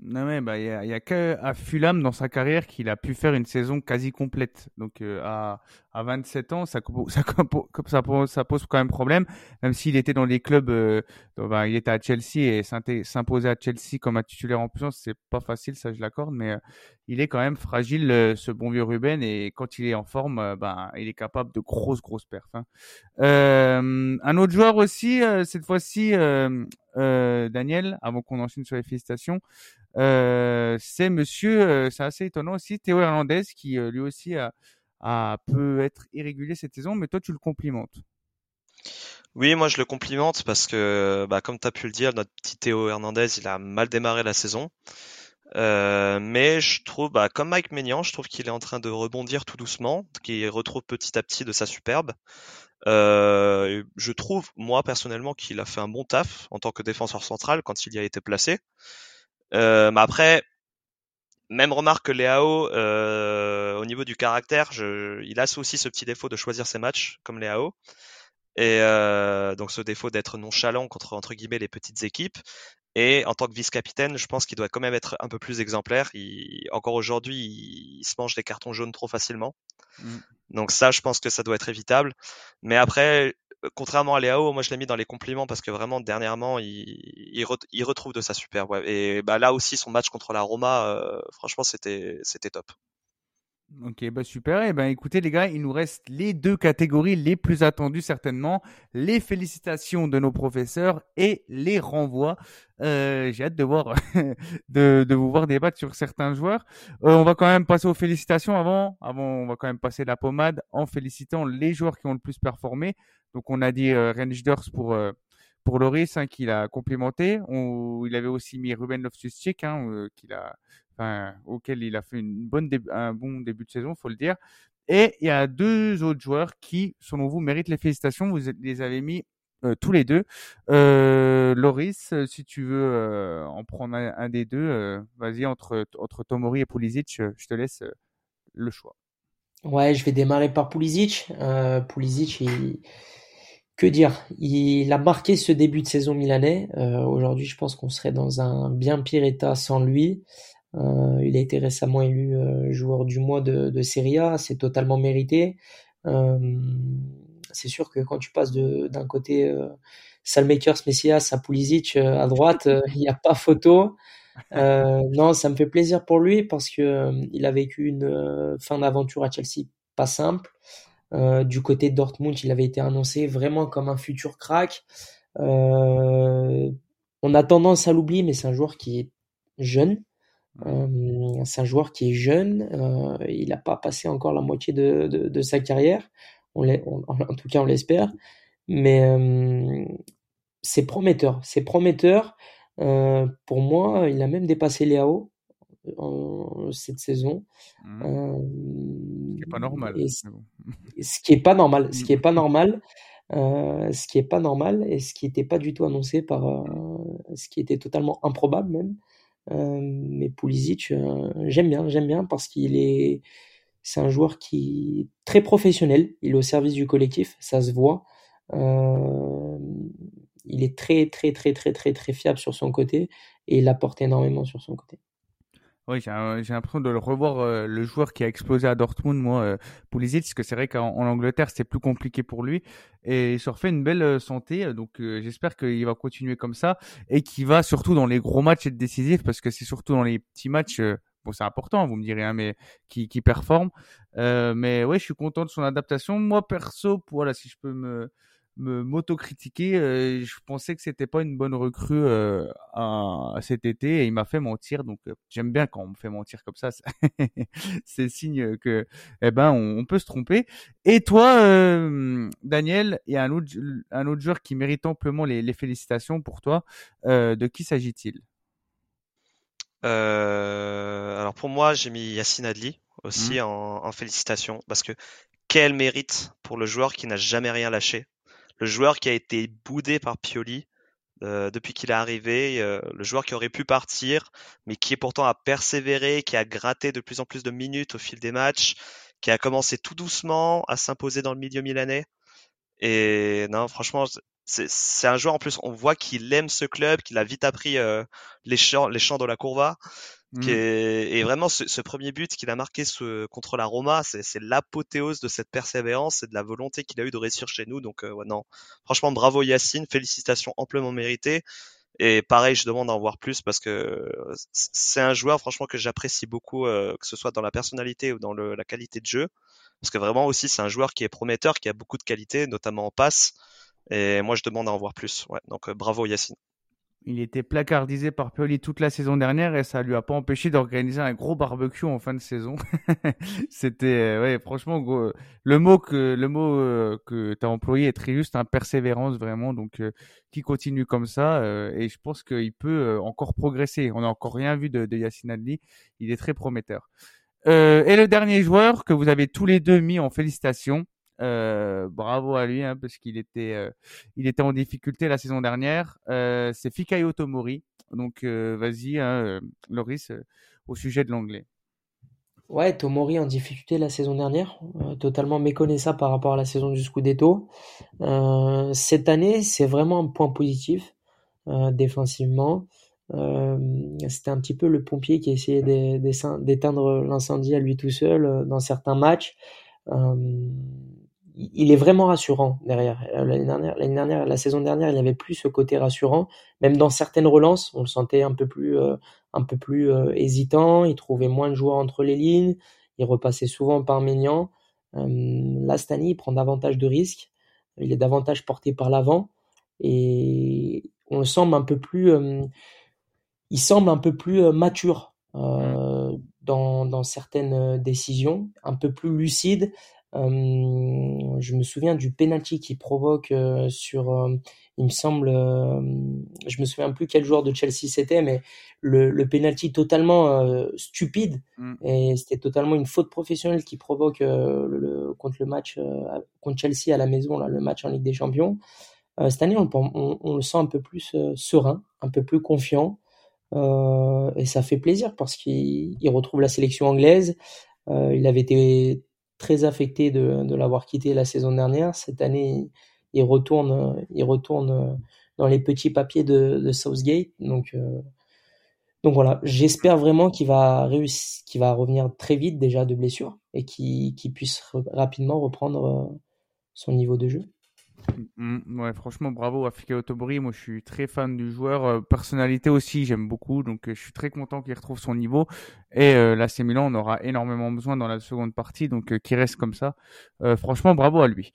Non, mais bah, il y a, il y a que à Fulham dans sa carrière qu'il a pu faire une saison quasi complète. Donc, euh, à, à 27 ans, ça, ça, ça, pose- quand même problème. Même s'il était dans les clubs, euh, bah, il était à Chelsea et s'imposer à Chelsea comme un titulaire en puissance, c'est pas facile, ça je l'accorde, mais euh, il est quand même fragile, euh, ce bon vieux Ruben, et quand il est en forme, euh, ben, il est capable de grosses, grosses perfs. hein. Un autre joueur aussi, cette fois-ci, euh, Daniel, avant qu'on enchaîne sur les félicitations, euh, c'est monsieur, euh, c'est assez étonnant aussi, Théo Hernandez, qui lui aussi a, a, peut être irrégulier cette saison, mais toi tu le complimentes. Oui, moi je le complimente parce que bah, comme tu as pu le dire, notre petit Théo Hernandez, il a mal démarré la saison. Mais je trouve, bah, comme Mike Maignan, je trouve qu'il est en train de rebondir tout doucement, qu'il retrouve petit à petit de sa superbe. Euh, je trouve, moi personnellement, qu'il a fait un bon taf en tant que défenseur central quand il y a été placé. Euh, mais après, même remarque que Léao, euh, au niveau du caractère, je, il a aussi ce petit défaut de choisir ses matchs, comme Léao. Et euh, donc ce défaut d'être nonchalant contre entre guillemets les petites équipes. Et en tant que vice-capitaine, je pense qu'il doit quand même être un peu plus exemplaire. Il, encore aujourd'hui, il, il se mange des cartons jaunes trop facilement. Mm. Donc ça, je pense que ça doit être évitable. Mais après, contrairement à Léao, moi je l'ai mis dans les compliments parce que vraiment dernièrement, il, il, re, il retrouve de sa superbe. Ouais. Et bah, là aussi, son match contre la Roma, euh, franchement, c'était c'était top. Ok, bah super. Et ben écoutez les gars, il nous reste les deux catégories les plus attendues certainement, les félicitations de nos professeurs et les renvois. Euh, J'ai hâte de voir, de, de vous voir débattre sur certains joueurs. Euh, on va quand même passer aux félicitations avant. Avant, on va quand même passer la pommade en félicitant les joueurs qui ont le plus performé. Donc on a dit euh, Rangers pour euh, pour Loris hein, qu'il a complimenté. On, il avait aussi mis Ruben Loftus-Cheek hein, euh, qu'il a Auquel il a fait une bonne un bon début de saison, faut le dire. Et il y a deux autres joueurs qui, selon vous, méritent les félicitations. Vous les avez mis tous les deux. Loris, si tu veux en prendre un, des deux, vas-y entre entre Tomori et Pulisic, je te laisse le choix. Ouais, je vais démarrer par Pulisic. Pulisic, que dire? Il a marqué ce début de saison milanais. Euh, aujourd'hui, je pense qu'on serait dans un bien pire état sans lui. Euh, il a été récemment élu euh, joueur du mois de, de Serie A. C'est totalement mérité. c'est sûr que quand tu passes d'un côté euh, Salmakers, Messias à Pulisic à droite, il n'y a pas photo. non, ça me fait plaisir pour lui parce que il a vécu une fin d'aventure à Chelsea pas simple. Euh, du côté de Dortmund, il avait été annoncé vraiment comme un futur crack. Euh, on a tendance à l'oublier, mais c'est un joueur qui est jeune. Euh, c'est un joueur qui est jeune. il n'a pas passé encore la moitié de, sa carrière. On en tout cas, on l'espère. Mais c'est prometteur. C'est prometteur. pour moi, il a même dépassé Léao cette saison. Mmh. Euh, ce pas normal. ce qui est pas normal. Ce qui est pas normal. Euh, ce qui est pas normal et ce qui n'était pas du tout annoncé par euh, ce qui était totalement improbable même. Mais Pulisic, j'aime bien, j'aime bien parce qu'il est, c'est un joueur qui est très professionnel. Il est au service du collectif, ça se voit. il est très, très, très, très, très, très fiable sur son côté et il apporte énormément sur son côté. Oui, j'ai l'impression de le revoir, euh, le joueur qui a explosé à Dortmund, moi, euh, Pulisic, parce que c'est vrai qu'en Angleterre, c'est plus compliqué pour lui. Et il se refait une belle euh, santé, donc euh, j'espère qu'il va continuer comme ça et qu'il va surtout dans les gros matchs être décisif, parce que c'est surtout dans les petits matchs, bon, c'est important, vous me direz, hein, mais qui, qui performe. mais ouais, je suis content de son adaptation. Moi, perso, voilà, si je peux me me m'autocritiquer. Euh, je pensais que c'était pas une bonne recrue euh, à, cet été et il m'a fait mentir. Donc euh, j'aime bien quand on me fait mentir comme ça. C'est signe que eh ben on, peut se tromper. Et toi, Daniel, il y a un autre un autre joueur qui mérite amplement les, les félicitations pour toi. de qui s'agit-il? Alors pour moi, j'ai mis Yacine Adli aussi mmh. en, en félicitations parce que quel mérite pour le joueur qui n'a jamais rien lâché le joueur qui a été boudé par Pioli euh, depuis qu'il est arrivé, euh, le joueur qui aurait pu partir, mais qui est pourtant a persévéré, qui a gratté de plus en plus de minutes au fil des matchs, qui a commencé tout doucement à s'imposer dans le milieu milanais. Et non, franchement, c'est un joueur en plus, on voit qu'il aime ce club, qu'il a vite appris euh, les chants, les chants de la Courva. Mmh. et vraiment, ce, premier but qu'il a marqué contre la Roma, c'est l'apothéose de cette persévérance et de la volonté qu'il a eu de réussir chez nous. Donc, euh, non, franchement, bravo Yacine, félicitations amplement méritées. Et pareil, je demande à en voir plus parce que c'est un joueur, franchement, que j'apprécie beaucoup, euh, que ce soit dans la personnalité ou dans la qualité de jeu. Parce que vraiment aussi, c'est un joueur qui est prometteur, qui a beaucoup de qualité, notamment en passe. Et moi, je demande à en voir plus. Ouais, donc, euh, bravo Yacine il était placardisé par Pioli toute la saison dernière et ça lui a pas empêché d'organiser un gros barbecue en fin de saison. C'était euh, ouais franchement le mot que le mot euh, que tu as employé est très juste, un hein, persévérance vraiment donc euh, qui continue comme ça et je pense qu'il peut encore progresser. On n'a encore rien vu de, de Yacine Adli, il est très prometteur. et le dernier joueur que vous avez tous les deux mis en félicitations, bravo à lui hein, parce qu'il était, en difficulté la saison dernière. C'est Fikayo Tomori. Donc vas-y, hein, Loris, au sujet de l'anglais. Ouais, Tomori en difficulté la saison dernière, totalement méconnaissable par rapport à la saison du Scudetto. cette année, c'est vraiment un point positif défensivement. C'était un petit peu le pompier qui essayait d'éteindre l'incendie à lui tout seul dans certains matchs il est vraiment rassurant derrière. Euh, l'année dernière, l'année dernière, la saison dernière, il n'y avait plus ce côté rassurant. Même dans certaines relances, on le sentait un peu plus, euh, un peu plus euh, hésitant. Il trouvait moins de joueurs entre les lignes. Il repassait souvent par Ménian. là, cette année, il prend davantage de risques. Il est davantage porté par l'avant et on le semble un peu plus. il semble un peu plus mature mmh. dans, dans certaines décisions, un peu plus lucide je me souviens du penalty qui provoque sur, il me semble, je me souviens plus quel joueur de Chelsea c'était, mais le, le penalty totalement stupide mmh. et c'était totalement une faute professionnelle qui provoque le, contre le match contre Chelsea à la maison, là, le match en Ligue des Champions. cette année, on, le sent un peu plus serein, un peu plus confiant. et ça fait plaisir parce qu'il retrouve la sélection anglaise. il avait été très affecté de, l'avoir quitté la saison dernière. Cette année, il retourne, il retourne dans les petits papiers de, Southgate. Donc, donc voilà, j'espère vraiment qu'il va va revenir très vite déjà de blessure et qu'il puisse rapidement reprendre euh, son niveau de jeu. Mm, mm, ouais, franchement, bravo à Fike Otobori. Moi, je suis très fan du joueur. Euh, personnalité aussi, j'aime beaucoup. Donc, euh, je suis très content qu'il retrouve son niveau. Et euh, l'AC Milan, on aura énormément besoin dans la seconde partie. Donc, qu'il reste comme ça. franchement, bravo à lui.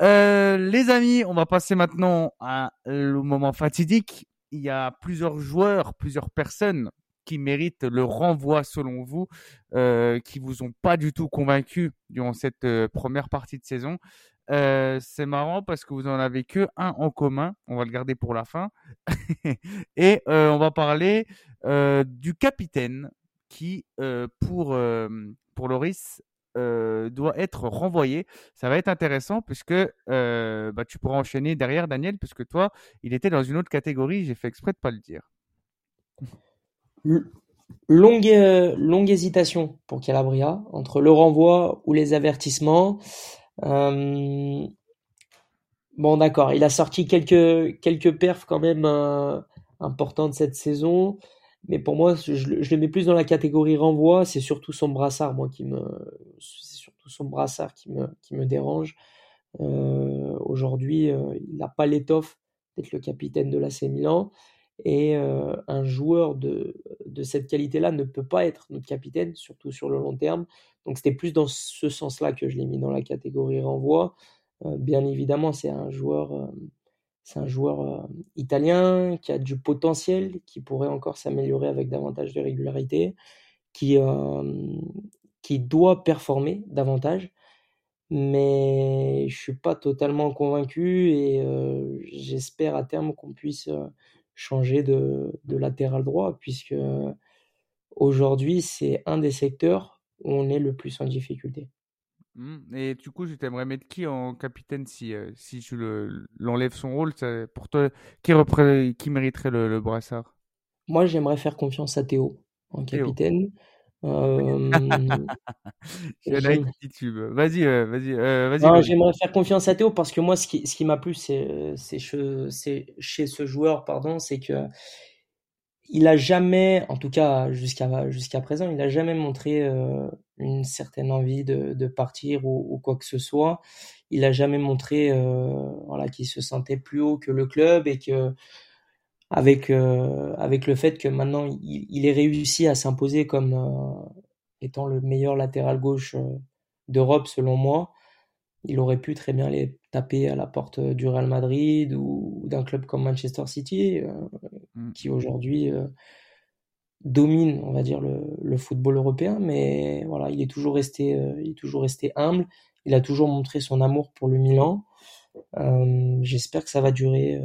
les amis, on va passer maintenant à le moment fatidique il y a plusieurs joueurs, plusieurs personnes qui méritent le renvoi selon vous, euh, qui vous ont pas du tout convaincu durant cette euh, première partie de saison. C'est marrant parce que vous en avez que un en commun. On va le garder pour la fin. Et on va parler du capitaine qui, pour pour Loris, doit être renvoyé. Ça va être intéressant puisque bah, tu pourras enchaîner derrière Daniel, puisque toi, il était dans une autre catégorie. J'ai fait exprès de pas le dire. Longue, longue hésitation pour Calabria entre le renvoi ou les avertissements. Bon, d'accord, il a sorti quelques, quelques perfs quand même importantes cette saison. Mais pour moi, je, le mets plus dans la catégorie renvoi. C'est surtout son brassard, moi, qui me, c'est surtout son brassard qui me, qui me dérange. Euh, aujourd'hui, euh, il n'a pas l'étoffe d'être le capitaine de l'AC Milan. Et euh, un joueur de, de cette qualité-là ne peut pas être notre capitaine, surtout sur le long terme. Donc c'était plus dans ce sens-là que je l'ai mis dans la catégorie renvoi. bien évidemment, c'est un joueur c'est un joueur euh, italien qui a du potentiel, qui pourrait encore s'améliorer avec davantage de régularité, qui, euh, qui doit performer davantage. Mais je suis pas totalement convaincu et euh, j'espère à terme qu'on puisse changer de, latéral droit, puisque aujourd'hui c'est un des secteurs où on est le plus en difficulté. Mmh. Et du coup, tu t'aimerais mettre qui en capitaine si, euh, si tu l'enlèves son rôle Pour toi, qui, qui mériterait le, brassard? Moi, j'aimerais faire confiance à Théo en capitaine. Euh, vas-y, euh, vas-y, vas-y. J'aimerais faire confiance à Théo parce que moi, ce qui, ce qui m'a plu, c'est chez ce joueur, pardon, c'est que il a jamais, en tout cas jusqu'à jusqu'à présent, il a jamais montré euh, une certaine envie de, de partir ou, quoi que ce soit. Il a jamais montré euh, voilà qu'il se sentait plus haut que le club et que avec euh, avec le fait que maintenant il, il est réussi à s'imposer comme étant le meilleur latéral gauche d'Europe selon moi, il aurait pu très bien les taper à la porte du Real Madrid ou d'un club comme Manchester City, mm. qui aujourd'hui euh, domine, on va dire, le, football européen. Mais voilà, il est toujours resté, euh, il est toujours resté humble. Il a toujours montré son amour pour le Milan. J'espère que ça va durer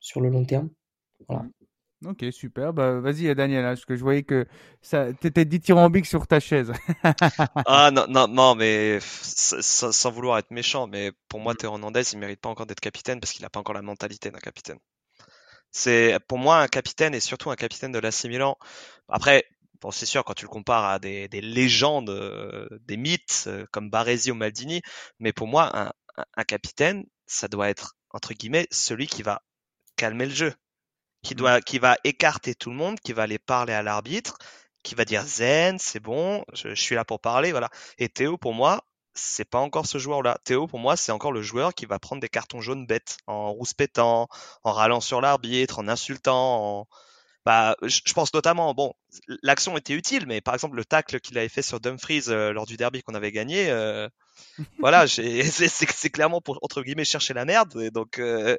sur le long terme. Voilà. Mm. Ok, super. Bah, vas-y, Daniel, hein, parce que je voyais que ça, t'étais dithyrambique sur ta chaise. ah non, non, non, mais sans, vouloir être méchant, mais pour moi, Théo Hernandez, il mérite pas encore d'être capitaine parce qu'il n'a pas encore la mentalité d'un capitaine. C'est pour moi un capitaine et surtout un capitaine de l'AC Milan. Après, bon, c'est sûr quand tu le compares à des, des légendes, euh, des mythes euh, comme Baresi ou Maldini, mais pour moi, un, un capitaine, ça doit être entre guillemets celui qui va calmer le jeu qui mmh. doit, qui va écarter tout le monde, qui va aller parler à l'arbitre, qui va dire zen, c'est bon, je, suis là pour parler, voilà. Et Théo, pour moi, c'est pas encore ce joueur-là. Théo, pour moi, c'est encore le joueur qui va prendre des cartons jaunes bêtes, en rouspétant, en râlant sur l'arbitre, en insultant, en... Bah, je, pense notamment, bon, l'action était utile, mais par exemple le tacle qu'il avait fait sur Dumfries euh, lors du derby qu'on avait gagné, euh, voilà, c'est clairement pour entre guillemets chercher la merde. Et donc, euh,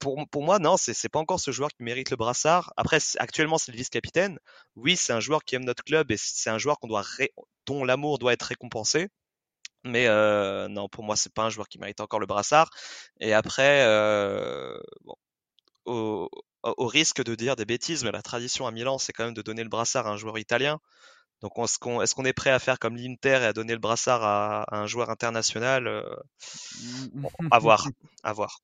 pour, pour moi, non, c'est pas encore ce joueur qui mérite le brassard. Après, actuellement, c'est le vice-capitaine. Oui, c'est un joueur qui aime notre club et c'est un joueur qu'on doit dont l'amour doit être récompensé. Mais euh, non, pour moi, c'est pas un joueur qui mérite encore le brassard. Et après, euh, bon, au, au, risque de dire des bêtises, mais la tradition à Milan, c'est quand même de donner le brassard à un joueur italien. Donc, est-ce qu'on est, prêt à faire comme l'Inter et à donner le brassard à, un joueur international bon, À voir, à voir.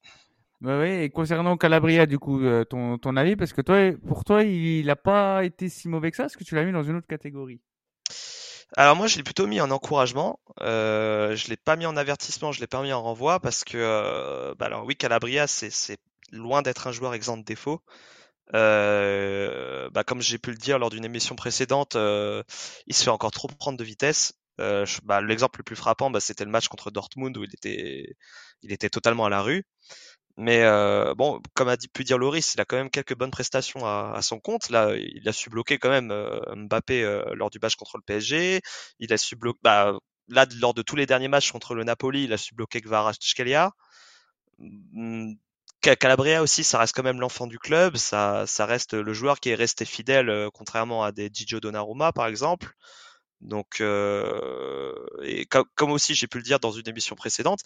Bah oui, et concernant Calabria, du coup, ton, ton avis, parce que toi, pour toi, il n'a pas été si mauvais que ça, est-ce que tu l'as mis dans une autre catégorie? Alors moi, je l'ai plutôt mis en encouragement. Euh, je l'ai pas mis en avertissement, je l'ai pas mis en renvoi parce que, euh, bah alors oui, Calabria, c'est loin d'être un joueur exempt de défaut. Euh, bah comme j'ai pu le dire lors d'une émission précédente, euh, il se fait encore trop prendre de vitesse. Euh, bah, l'exemple le plus frappant, bah, c'était le match contre Dortmund où il était totalement à la rue. Mais euh, bon, comme a dit, pu dire Loris, il a quand même quelques bonnes prestations à, à son compte. Là, il a su bloquer quand même euh, Mbappé euh, lors du match contre le PSG. Il a su bloquer, bah, là, lors de tous les derniers matchs contre le Napoli, il a su bloquer Kvaratskhelia. Mm, Ca- Calabria aussi, ça reste quand même l'enfant du club. Ça, ça reste le joueur qui est resté fidèle, euh, contrairement à des Gigio Donnarumma, par exemple. Donc, euh, et comme, comme aussi j'ai pu le dire dans une émission précédente,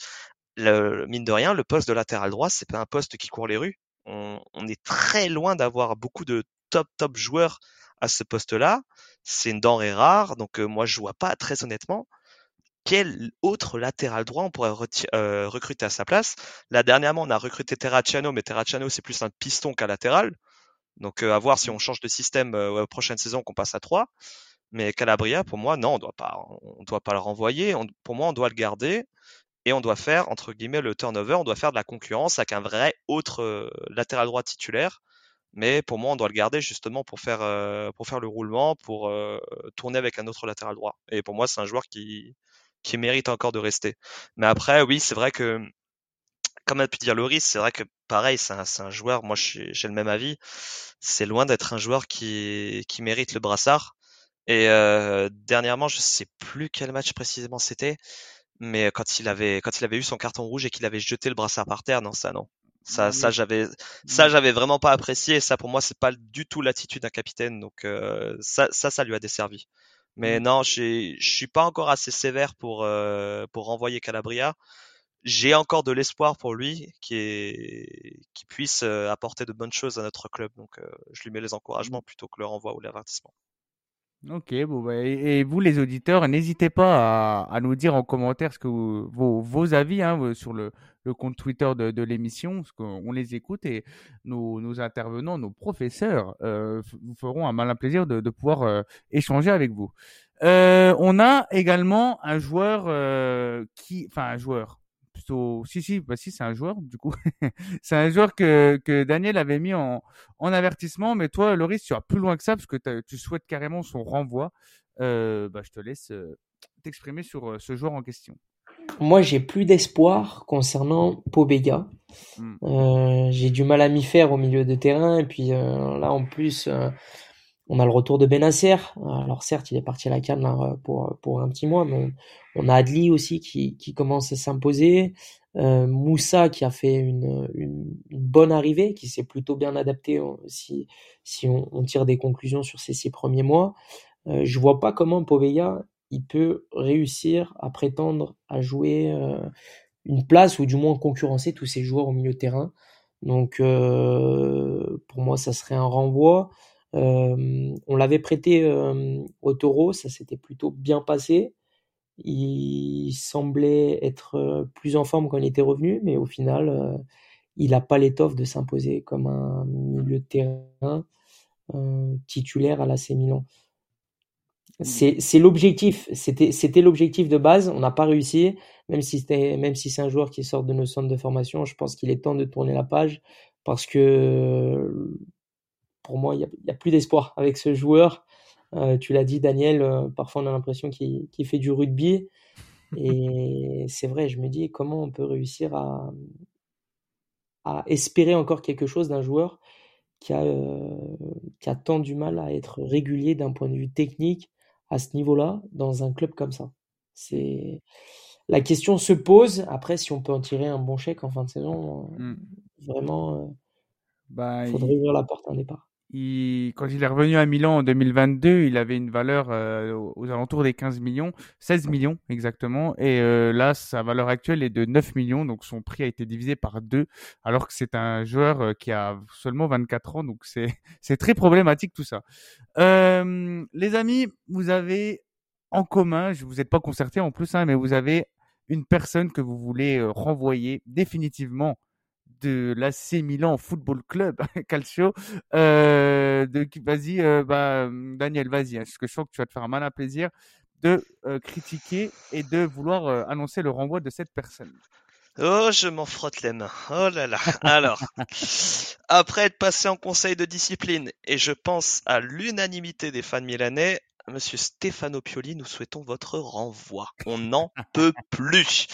le, mine de rien, le poste de latéral droit, c'est pas un poste qui court les rues. On, on est très loin d'avoir beaucoup de top top joueurs à ce poste-là. C'est une denrée rare, donc euh, moi je vois pas très honnêtement quel autre latéral droit on pourrait euh, recruter à sa place. Là dernièrement, on a recruté Terracciano, mais Terracciano c'est plus un piston qu'un latéral. Donc euh, à voir si on change de système euh, prochaine saison qu'on passe à 3. Mais Calabria, pour moi, non, on doit pas, on doit pas le renvoyer. Pour moi, on doit le garder et on doit faire entre guillemets le turnover. On doit faire de la concurrence avec un vrai autre euh, latéral droit titulaire. Mais pour moi, on doit le garder justement pour faire euh, pour faire le roulement, pour euh, tourner avec un autre latéral droit. Et pour moi, c'est un joueur qui qui mérite encore de rester. Mais après, oui, c'est vrai que comme a pu dire Loris, c'est vrai que pareil, c'est un, un joueur. Moi, j'ai le même avis. C'est loin d'être un joueur qui qui mérite le brassard. Et euh, dernièrement, je sais plus quel match précisément c'était, mais quand il avait quand il avait eu son carton rouge et qu'il avait jeté le brassard par terre, non, ça non. Ça, ça j'avais ça j'avais vraiment pas apprécié. Et ça pour moi c'est pas du tout l'attitude d'un capitaine. Donc euh, ça ça ça lui a desservi. Mais non, j'ai je suis pas encore assez sévère pour euh, pour renvoyer Calabria. J'ai encore de l'espoir pour lui qui est qui puisse euh, apporter de bonnes choses à notre club. Donc euh, je lui mets les encouragements plutôt que le renvoi ou l'avertissement. Ok, bon, bah, et, vous les auditeurs, n'hésitez pas à, à nous dire en commentaire ce que vous- vos, vos avis hein, euh, sur le, le compte Twitter de, de l'émission, parce qu'on les écoute et nos, intervenants, nos professeurs euh, vous feront un malin plaisir de, de pouvoir euh, échanger avec vous. Euh, on a également un joueur euh, qui, enfin un joueur, plutôt, si si, bah si c'est un joueur du coup, c'est un joueur que, que Daniel avait mis en, en avertissement, mais toi, Loris, tu vas plus loin que ça parce que tu souhaites carrément son renvoi. Euh, bah, je te laisse euh, t'exprimer sur euh, ce joueur en question. Moi, j'ai plus d'espoir concernant Pobega. Mm. Euh, j'ai du mal à m'y faire au milieu de terrain. Et puis là, en plus, on a le retour de Benasser. Alors certes, il est parti à la canne là, pour, un petit mois, mais on, a Adli aussi qui, commence à s'imposer. Euh, Moussa qui a fait une, bonne arrivée, qui s'est plutôt bien adapté euh, si, on, tire des conclusions sur ces six premiers mois. Euh, je vois pas comment Povega il peut réussir à prétendre à jouer euh, une place ou du moins concurrencer tous ces joueurs au milieu de terrain. Donc euh, pour moi ça serait un renvoi. On l'avait prêté au Taureau, ça s'était plutôt bien passé. Il semblait être plus en forme quand il était revenu, mais au final, il n'a pas l'étoffe de s'imposer comme un milieu de terrain euh, titulaire à l'AC Milan. C'est c'est l'objectif, c'était l'objectif de base, on n'a pas réussi, même si même si c'est un joueur qui sort de nos centres de formation, je pense qu'il est temps de tourner la page parce que pour moi, il y a, plus d'espoir avec ce joueur. Euh, tu l'as dit, Daniel, euh, parfois on a l'impression qu'il fait du rugby. Et c'est vrai, je me dis comment on peut réussir à, à espérer encore quelque chose d'un joueur qui a, euh, qui a tant du mal à être régulier d'un point de vue technique à ce niveau-là dans un club comme ça? C'est la question se pose. Après, si on peut en tirer un bon chèque en fin de saison, euh, Mm. vraiment, Bah, faudrait il- ouvrir la porte à un départ. Il- quand il est revenu à Milan en 2022, il avait une valeur euh, aux alentours des 15 millions, 16 millions exactement. Et euh, là, sa valeur actuelle est de 9 millions, donc son prix a été divisé par deux, alors que c'est un joueur euh, qui a seulement 24 ans, donc c'est c'est très problématique tout ça. Euh, les amis, vous avez en commun, je vous êtes pas concerté en plus, hein, mais vous avez une personne que vous voulez euh, renvoyer définitivement de l'AC Milan Football Club Calcio. Euh, vas-y, euh, bah, Daniel, vas-y, hein, parce que je sens que tu vas te faire un malin plaisir de euh, critiquer et de vouloir euh, annoncer le renvoi de cette personne. Oh, je m'en frotte les mains. Oh là là. Alors, après être passé en conseil de discipline, et je pense à l'unanimité des fans milanais, Monsieur Stefano Pioli, nous souhaitons votre renvoi. On n'en peut plus.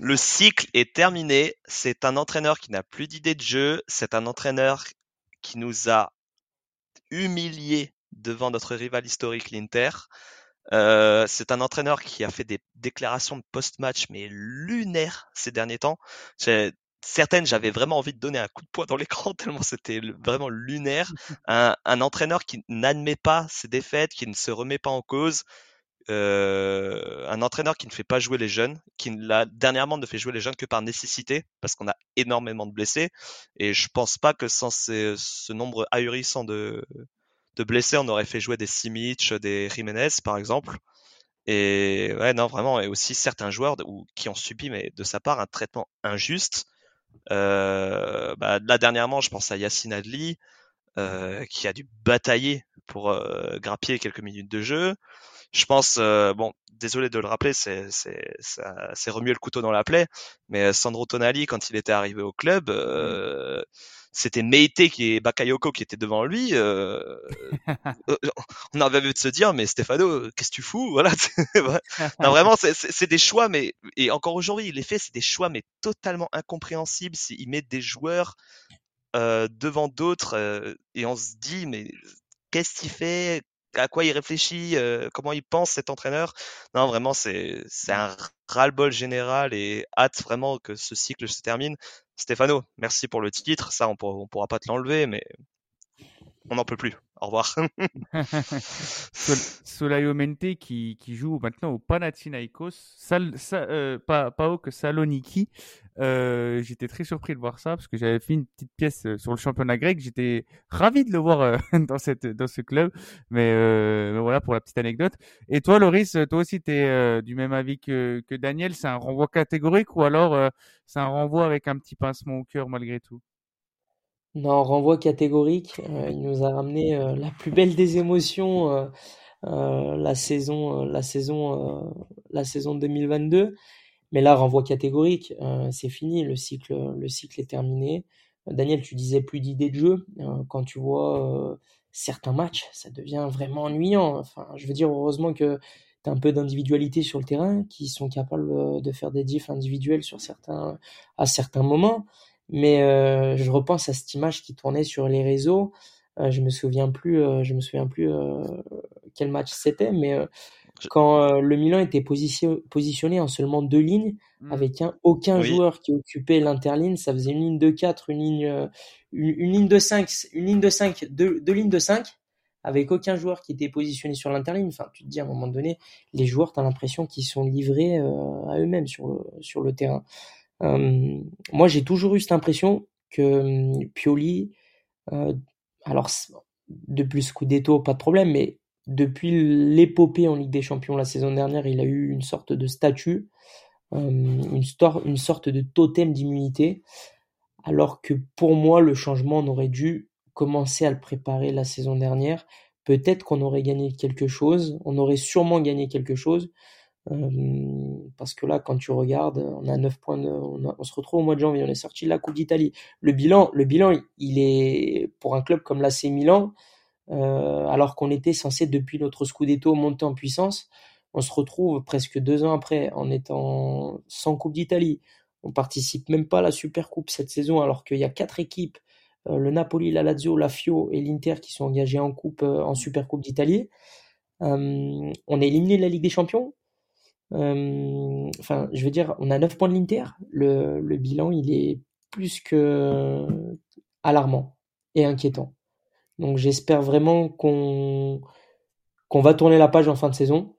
Le cycle est terminé. C'est un entraîneur qui n'a plus d'idée de jeu. C'est un entraîneur qui nous a humiliés devant notre rival historique, l'Inter. Euh, c'est un entraîneur qui a fait des déclarations de post-match mais lunaires ces derniers temps. Certaines, j'avais vraiment envie de donner un coup de poing dans l'écran tellement c'était vraiment lunaire. Un, un entraîneur qui n'admet pas ses défaites, qui ne se remet pas en cause. Euh, un entraîneur qui ne fait pas jouer les jeunes, qui là, dernièrement ne fait jouer les jeunes que par nécessité, parce qu'on a énormément de blessés. Et je pense pas que sans ces, ce nombre ahurissant de, de blessés, on aurait fait jouer des Simic, des Jiménez, par exemple. Et ouais, non, vraiment, et aussi certains joueurs ou, qui ont subi, mais de sa part, un traitement injuste. Euh, bah, là, dernièrement, je pense à Yacine Adli, euh, qui a dû batailler pour euh, grappiller quelques minutes de jeu. Je pense, euh, bon, désolé de le rappeler, c'est c'est remuer le couteau dans la plaie, mais Sandro Tonali, quand il était arrivé au club, euh, c'était Meite qui est Bakayoko qui était devant lui. Euh, euh on avait envie de se dire, mais Stefano, qu'est-ce que tu fous Voilà. non, vraiment, c'est des choix, mais et encore aujourd'hui, il les fait, c'est des choix, mais totalement incompréhensibles. Il met des joueurs euh, devant d'autres euh, et on se dit, mais qu'est-ce qu'il fait à quoi il réfléchit, euh, comment il pense cet entraîneur. Non, vraiment, c'est un ras-le-bol général et hâte vraiment que ce cycle se termine. Stéphano, merci pour le titre. Ça, on pourra, pourra pas te l'enlever, mais on n'en peut plus. Au revoir. Sol qui, joue maintenant au Panathinaikos, euh, pas, pas au que Saloniki. Euh, j'étais très surpris de voir ça parce que j'avais fait une petite pièce euh, sur le championnat grec. J'étais ravi de le voir euh, dans, cette, dans ce club. Mais, euh, voilà pour la petite anecdote. Et toi, Loris, toi aussi, tu es du même avis que, que Daniel. C'est un renvoi catégorique ou alors c'est un renvoi avec un petit pincement au cœur malgré tout? Non, renvoi catégorique. Il nous a ramené la plus belle des émotions la saison, la saison, la saison 2022. Mais là, renvoi catégorique, c'est fini. Le cycle, le cycle est terminé. Daniel, tu disais plus d'idées de jeu. quand tu vois certains matchs, ça devient vraiment ennuyant. Enfin, je veux dire, heureusement que tu as un peu d'individualité sur le terrain, qui sont capables de faire des diffs individuels sur certains, à certains moments. Mais euh, je repense à cette image qui tournait sur les réseaux. Euh, je me souviens plus, euh, je me souviens plus quel match c'était, mais quand le Milan était positionné en seulement deux lignes, mmh. avec un, aucun joueur qui occupait l'interligne, ça faisait une ligne de 4, une ligne, une, ligne de 5, une ligne de 5, deux, deux lignes de 5, avec aucun joueur qui était positionné sur l'interligne. Enfin, tu te dis à un moment donné, les joueurs, tu as l'impression qu'ils sont livrés à eux-mêmes sur le, sur le terrain. Euh, moi, j'ai toujours eu cette impression que hum, Pioli, euh, alors depuis Scudetto, pas de problème, mais depuis l'épopée en Ligue des Champions la saison dernière, il a eu une sorte de statut, hum, une, sorte de totem d'immunité, alors que pour moi, le changement, on aurait dû commencer à le préparer la saison dernière. Peut-être qu'on aurait gagné quelque chose, on aurait sûrement gagné quelque chose, parce que là, quand tu regardes, on a 9 points, on, se retrouve au mois de janvier, on est sorti de la Coupe d'Italie. Le bilan, le bilan, il est pour un club comme l'AC Milan, euh, alors qu'on était censé depuis notre Scudetto monter en puissance, on se retrouve presque deux ans après en étant sans Coupe d'Italie. On participe même pas à la Super Coupe cette saison, alors qu'il y a quatre équipes, euh, le Napoli, la Lazio, la Fio et l'Inter qui sont engagés en Coupe, euh, en Super Coupe d'Italie. on est éliminé de la Ligue des Champions euh, enfin, je veux dire, on a 9 points de l'Inter. Le, le, bilan, il est plus que alarmant et inquiétant. Donc j'espère vraiment qu'on va tourner la page en fin de saison.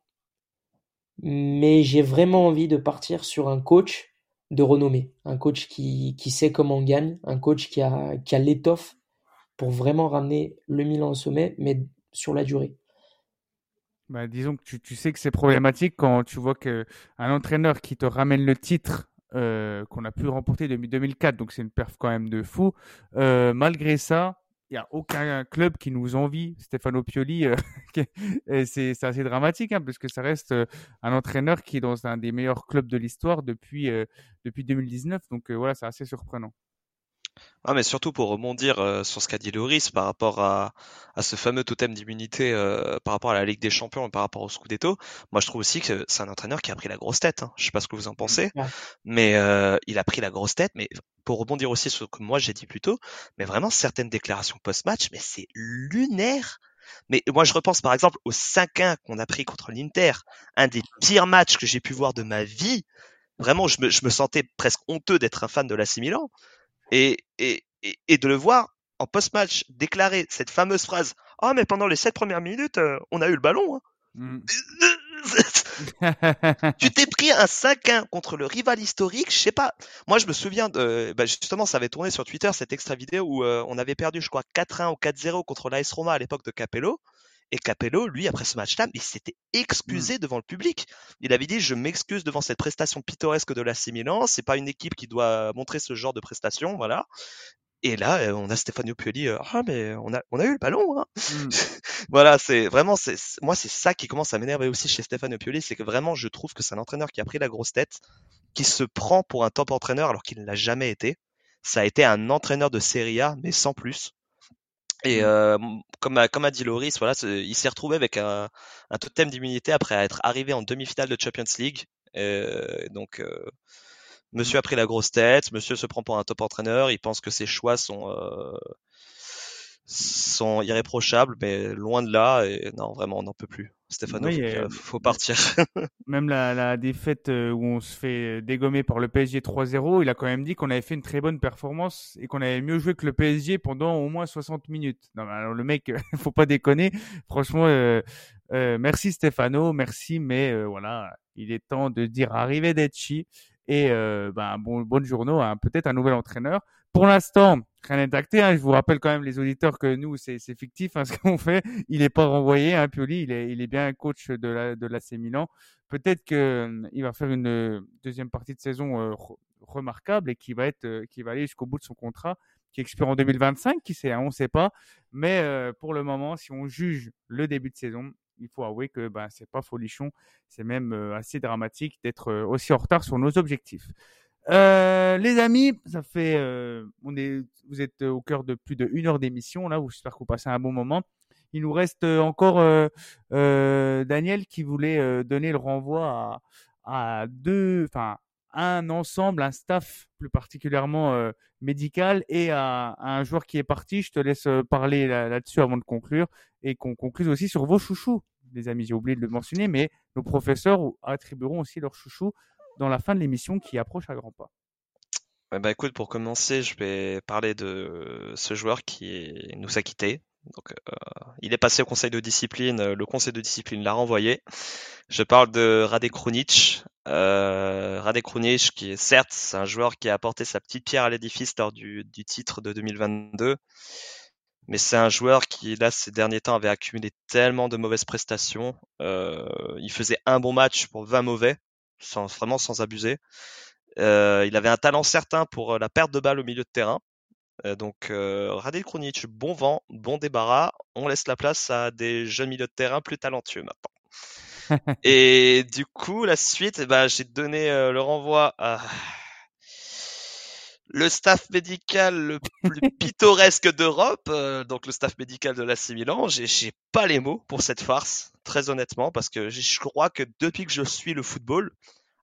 Mais j'ai vraiment envie de partir sur un coach de renommée, un coach qui, qui sait comment on gagne, un coach qui a, qui a l'étoffe pour vraiment ramener le Milan au sommet, mais sur la durée. Bah, disons que tu, tu sais que c'est problématique quand tu vois que un entraîneur qui te ramène le titre euh, qu'on a pu remporter depuis 2004, donc c'est une perf quand même de fou. Euh, malgré ça, il n'y a aucun club qui nous envie Stefano Pioli. euh, c'est assez dramatique, hein, parce ça reste euh, un entraîneur qui est dans un des meilleurs clubs de l'histoire depuis, euh, depuis 2019. Donc voilà, c'est assez surprenant. Ah, mais surtout pour rebondir euh, sur ce qu'a dit Loris par rapport à, à ce fameux totem d'immunité euh, par rapport à la Ligue des Champions et par rapport au Scudetto, moi je trouve aussi que c'est un entraîneur qui a pris la grosse tête. Hein. Je sais pas ce que vous en pensez, Ouais. mais euh, il a pris la grosse tête. Mais pour rebondir aussi sur ce que moi j'ai dit plus tôt, mais vraiment certaines déclarations post-match, mais c'est lunaire. Mais moi je repense par exemple au 5-1 qu'on a pris contre l'Inter, un des pires matchs que j'ai pu voir de ma vie. Vraiment, je me, je me sentais presque honteux d'être un fan de l'AC Milan et, et, et, de le voir en post-match déclarer cette fameuse phrase Ah, mais pendant les sept premières minutes, euh, on a eu le ballon. hein. Mm. tu t'es pris un 5-1 contre le rival historique, je sais pas. Moi, je me souviens de. Bah justement, ça avait tourné sur Twitter cette extra vidéo où euh, on avait perdu, je crois, 4-1 ou 4-0 contre l'AS Roma à l'époque de Capello. Et Capello, lui, après ce match-là, il s'était excusé devant le public. Il avait dit Je m'excuse devant cette prestation pittoresque de l'AC Milan. C'est pas une équipe qui doit montrer ce genre de prestation, voilà. Et là, euh, on a Stefano Pioli. euh, ah, mais on a, on a eu le ballon. Hein. Mm. voilà, c'est vraiment, c'est c'est- moi, c'est ça qui commence à m'énerver aussi chez Stefano Pioli, c'est que vraiment, je trouve que c'est un entraîneur qui a pris la grosse tête, qui se prend pour un top entraîneur alors qu'il ne l'a jamais été. Ça a été un entraîneur de Serie A, mais sans plus. Et Mm. euh, comme, a, comme a dit Loris, voilà, il s'est retrouvé avec un, un totem d'immunité après être arrivé en demi-finale de Champions League. Euh, donc, euh, Monsieur a pris la grosse tête, Monsieur se prend pour un top entraîneur, il pense que ses choix sont euh, sont irréprochables, mais loin de là. Et non, vraiment, on n'en peut plus. Stéphano, Oui, faut, euh, faut partir. Même la, la défaite euh, où on se fait dégommer par le PSG 3-0, il a quand même dit qu'on avait fait une très bonne performance et qu'on avait mieux joué que le PSG pendant au moins 60 minutes. Non, alors le mec, faut pas déconner. Franchement, euh, euh, merci Stefano, merci, mais euh, voilà, il est temps de dire arrivederci et euh, ben bon, bonne journée à peut-être un nouvel entraîneur. Pour l'instant, rien n'est acté. Hein. Je vous rappelle quand même les auditeurs que nous, c'est fictif hein, ce qu'on fait. Il n'est pas renvoyé. Hein, il est, bien coach de la de Milan. Peut-être que euh, va faire une euh, deuxième partie de saison euh, re- remarquable et qui va aller jusqu'au bout de son contrat, qui expire en 2025. Qui sait, hein, on ne sait pas. Mais pour le moment, si on juge le début de saison, il faut avouer que ben c'est pas folichon. C'est même assez dramatique d'être aussi en retard sur nos objectifs. Euh, les amis, ça fait, euh, on est, vous êtes au cœur de plus de une heure d'émission là. J'espère que vous passez un bon moment. Il nous reste euh, encore euh, euh, Daniel qui voulait donner le renvoi à, à deux, enfin un ensemble, un staff plus particulièrement médical et à, un joueur qui est parti. Je te laisse parler là- là-dessus avant de conclure et qu'on concluse aussi sur vos chouchous, les amis. J'ai oublié de le mentionner, mais nos professeurs attribueront aussi leurs chouchous dans la fin de l'émission qui approche à grands pas. Ouais, bah écoute, pour commencer, je vais parler de ce joueur qui nous a quittés. Donc, euh, il est passé au conseil de discipline, euh, le conseil de discipline l'a renvoyé. Je parle de Rade Krunic. Euh, Rade Krunic, qui est certes c'est un joueur qui a apporté sa petite pierre à l'édifice lors du, du titre de 2022, mais c'est un joueur qui, là, ces derniers temps, avait accumulé tellement de mauvaises prestations. Euh, il faisait un bon match pour 20 mauvais, sans, vraiment sans abuser. Euh, il avait un talent certain pour euh, la perte de balle au milieu de terrain. Euh, donc, euh, Radil Krunic, bon vent, bon débarras. On laisse la place à des jeunes milieux de terrain plus talentueux maintenant. Et du coup, la suite, ben, j'ai donné euh, le renvoi à le staff médical le plus pittoresque d'Europe, euh, donc le staff médical de l'AC Milan. J'ai j'ai pas les mots pour cette farce, très honnêtement, parce que je crois que depuis que je suis le football,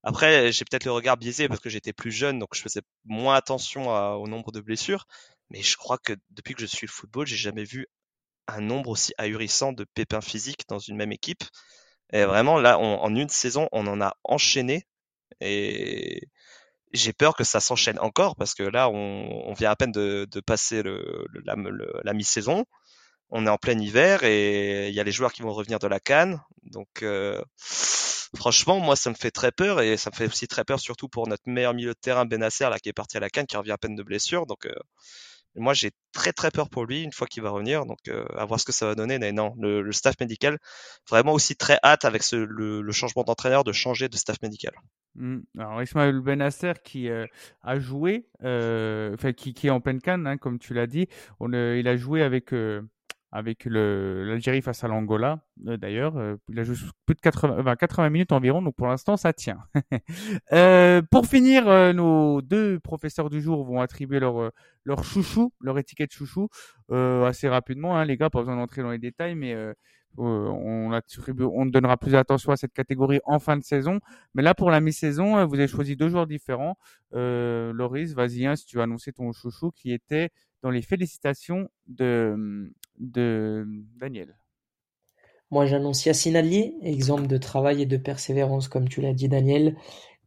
après, j'ai peut-être le regard biaisé parce que j'étais plus jeune, donc je faisais moins attention au nombre de blessures. Mais je crois que depuis que je suis le football, j'ai jamais vu un nombre aussi ahurissant de pépins physiques dans une même équipe. Et vraiment, là, en une saison, on en a enchaîné. Et j'ai peur que ça s'enchaîne encore parce que là, on, vient à peine de, passer la mi-saison. On est en plein hiver et il y a les joueurs qui vont revenir de la canne. Donc, euh, franchement, moi, ça me fait très peur et ça me fait aussi très peur, surtout pour notre meilleur milieu de terrain, Benasser, là, qui est parti à la canne, qui revient à peine de blessure. Donc, euh, moi, j'ai très très peur pour lui une fois qu'il va revenir. Donc, euh, à voir ce que ça va donner. Mais non, le, staff médical, vraiment aussi très hâte avec ce, le, changement d'entraîneur de changer de staff médical. Mmh. Alors Ismaël Benasser qui euh, a joué, euh, enfin qui, qui, est en pleine canne, hein, comme tu l'as dit. On, il a joué avec avec l'Algérie face à l'Angola. Euh, d'ailleurs, euh, il a joué plus de 80, 80 minutes environ, donc pour l'instant, ça tient. euh, pour finir, euh, nos deux professeurs du jour vont attribuer leur, leur chouchou, leur étiquette chouchou, assez rapidement. Hein, les gars, pas besoin d'entrer dans les détails, mais on, attribue, on donnera plus d'attention à cette catégorie en fin de saison. Mais là, pour la mi-saison, vous avez choisi deux joueurs différents. Loris, vas-y, hein, si tu veux annoncer ton chouchou, qui était dans les félicitations de, Daniel. Moi, j'annonce Yassine Ali, exemple de travail et de persévérance, comme tu l'as dit, Daniel,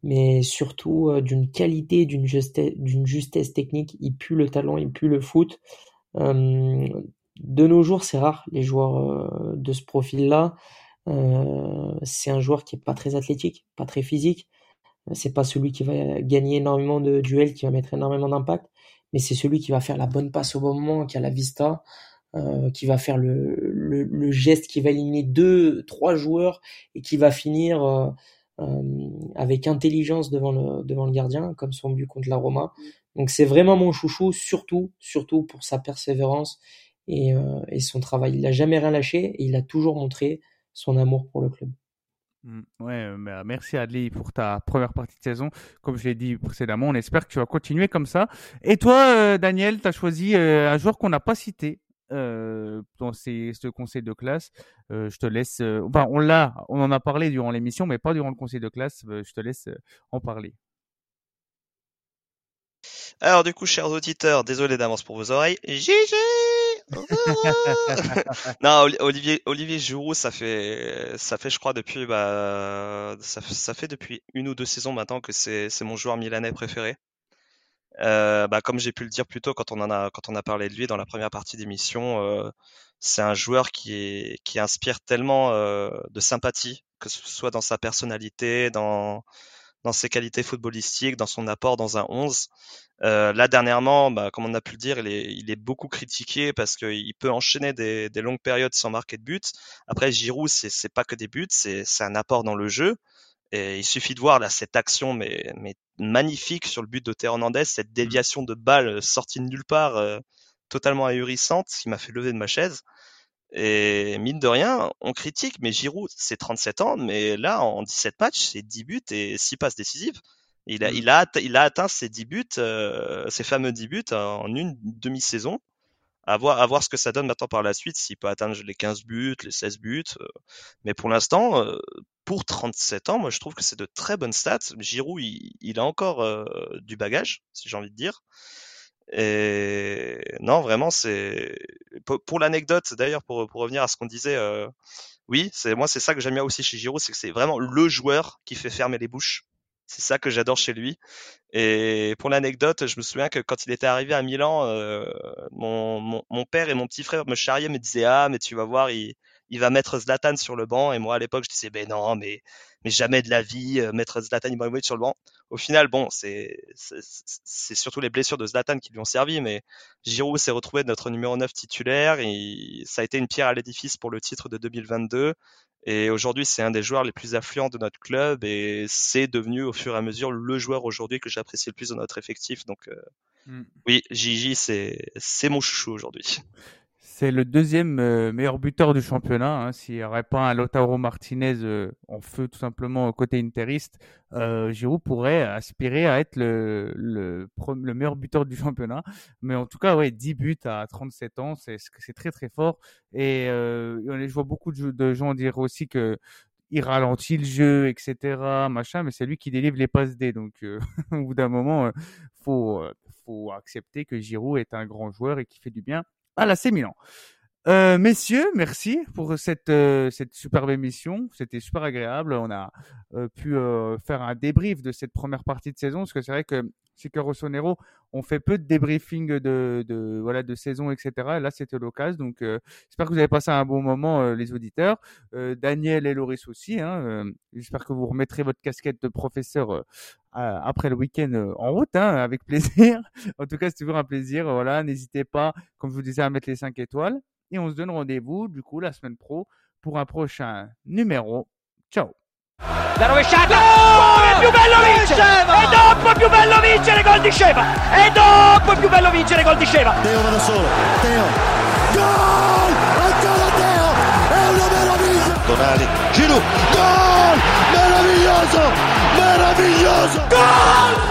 mais surtout d'une qualité, d'une justesse, technique. Il pue le talent, il pue le foot. De nos jours, c'est rare les joueurs de ce profil-là. c'est un joueur qui est pas très athlétique, pas très physique. C'est pas celui qui va gagner énormément de duels, qui va mettre énormément d'impact, mais c'est celui qui va faire la bonne passe au bon moment, qui a la vista, euh, qui va faire le, le, le, geste qui va éliminer deux, trois joueurs et qui va finir euh, euh, avec intelligence devant le, devant le gardien, comme son but contre la Roma. Donc c'est vraiment mon chouchou, surtout, surtout pour sa persévérance et, euh, et son travail. Il n'a jamais rien lâché et il a toujours montré son amour pour le club. Mmh, ouais, bah, merci Adli pour ta première partie de saison. Comme je l'ai dit précédemment, on espère que tu vas continuer comme ça. Et toi, Daniel, tu as choisi un joueur qu'on n'a pas cité euh, dans ce conseil de classe. Euh, je te laisse. Euh, enfin, on l'a, on en a parlé durant l'émission, mais pas durant le conseil de classe. Euh, je te laisse euh, en parler. Alors du coup, chers auditeurs, désolé d'avance pour vos oreilles. GG non, Olivier, Olivier ça fait, ça fait, je crois, depuis, bah, ça, ça fait depuis une ou deux saisons maintenant que c'est, c'est mon joueur milanais préféré. Euh, bah, comme j'ai pu le dire plus tôt quand on en a quand on a parlé de lui dans la première partie d'émission, euh, c'est un joueur qui qui inspire tellement euh, de sympathie, que ce soit dans sa personnalité, dans dans ses qualités footballistiques, dans son apport dans un 11. Euh, là dernièrement, bah, comme on a pu le dire, il est, il est beaucoup critiqué parce qu'il peut enchaîner des, des, longues périodes sans marquer de but. Après, Giroud, c'est pas que des buts, c'est un apport dans le jeu. Et il suffit de voir là cette action mais, mais magnifique sur le but de Théo Hernandez, cette mmh. déviation de balle euh, sortie de nulle part, euh, totalement ahurissante, qui m'a fait lever de ma chaise. Et mine de rien, on critique, mais Giroud, c'est 37 ans, mais là, en 17 matchs, c'est 10 buts et 6 passes décisives. Il a, mmh. il a, il a atteint ses 10 buts, euh, ces fameux 10 buts en une demi-saison à voir, à voir ce que ça donne maintenant par la suite, s'il peut atteindre les 15 buts, les 16 buts. Euh. mais pour l'instant, euh, pour 37 ans, moi je trouve que c'est de très bonnes stats. Giroud, il, il a encore euh, du bagage, si j'ai envie de dire. Et non, vraiment, c'est pour, l'anecdote. D'ailleurs, pour, pour revenir à ce qu'on disait, oui, c'est moi, c'est ça que j'aime bien aussi chez Giroud, c'est que c'est vraiment le joueur qui fait fermer les bouches. C'est ça que j'adore chez lui. Et pour l'anecdote, je me souviens que quand il était arrivé à Milan, euh, mon, mon, mon, père et mon petit frère me charriaient, me disaient ah mais tu vas voir, il, il va mettre Zlatan sur le banc. Et moi à l'époque je disais ben non mais mais jamais de la vie euh, mettre Zlatan Ibrahimovic sur le banc. Au final bon c'est c'est surtout les blessures de Zlatan qui lui ont servi, mais Giroud s'est retrouvé notre numéro 9 titulaire et ça a été une pierre à l'édifice pour le titre de 2022. Et aujourd'hui, c'est un des joueurs les plus affluents de notre club et c'est devenu au fur et à mesure le joueur aujourd'hui que j'apprécie le plus dans notre effectif. Donc, euh, mm. oui, Gigi, c'est mon chouchou aujourd'hui. C'est le deuxième euh, meilleur buteur du championnat. Hein. S'il pas un Lautaro Martinez euh, en feu tout simplement côté interiste, euh, Giroud pourrait aspirer à être le, le, le, meilleur buteur du championnat. Mais en tout cas, ouais, 10 buts à 37 ans, c'est très très fort. Et euh, je vois beaucoup de, gens dire aussi que il ralentit le jeu, etc., machin, mais c'est lui qui délivre les passes D. Donc, euh, au bout d'un moment, faut faut accepter que Giroud est un grand joueur et qui fait du bien à l'AC Milan. Euh, messieurs, merci pour cette euh, cette superbe émission. C'était super agréable. On a euh, pu faire un débrief de cette première partie de saison parce que c'est vrai que chez que Rossonero, on fait peu de débriefing de, voilà de saison, etc. Et là, c'était l'occasion. Donc, euh, j'espère que vous avez passé un bon moment, euh, les auditeurs. Euh, Daniel et Loris aussi. Hein, j'espère que vous remettrez votre casquette de professeur après le week-end en route, hein, avec plaisir. en tout cas, c'est toujours un plaisir. Voilà, n'hésitez pas, comme je vous disais, à mettre les 5 étoiles. Et on se donne rendez-vous, du coup, la semaine pro pour un prochain numéro. Ciao La rovesciata! Come è più bello vincere! E dopo è più bello vincere gol di Sceva! E dopo è più bello vincere gol di Sceva! Teo va da solo, Teo, gol! Ancora Teo, è una meraviglia! Tonali, Giroud, gol! Meraviglioso! Meraviglioso! Gol!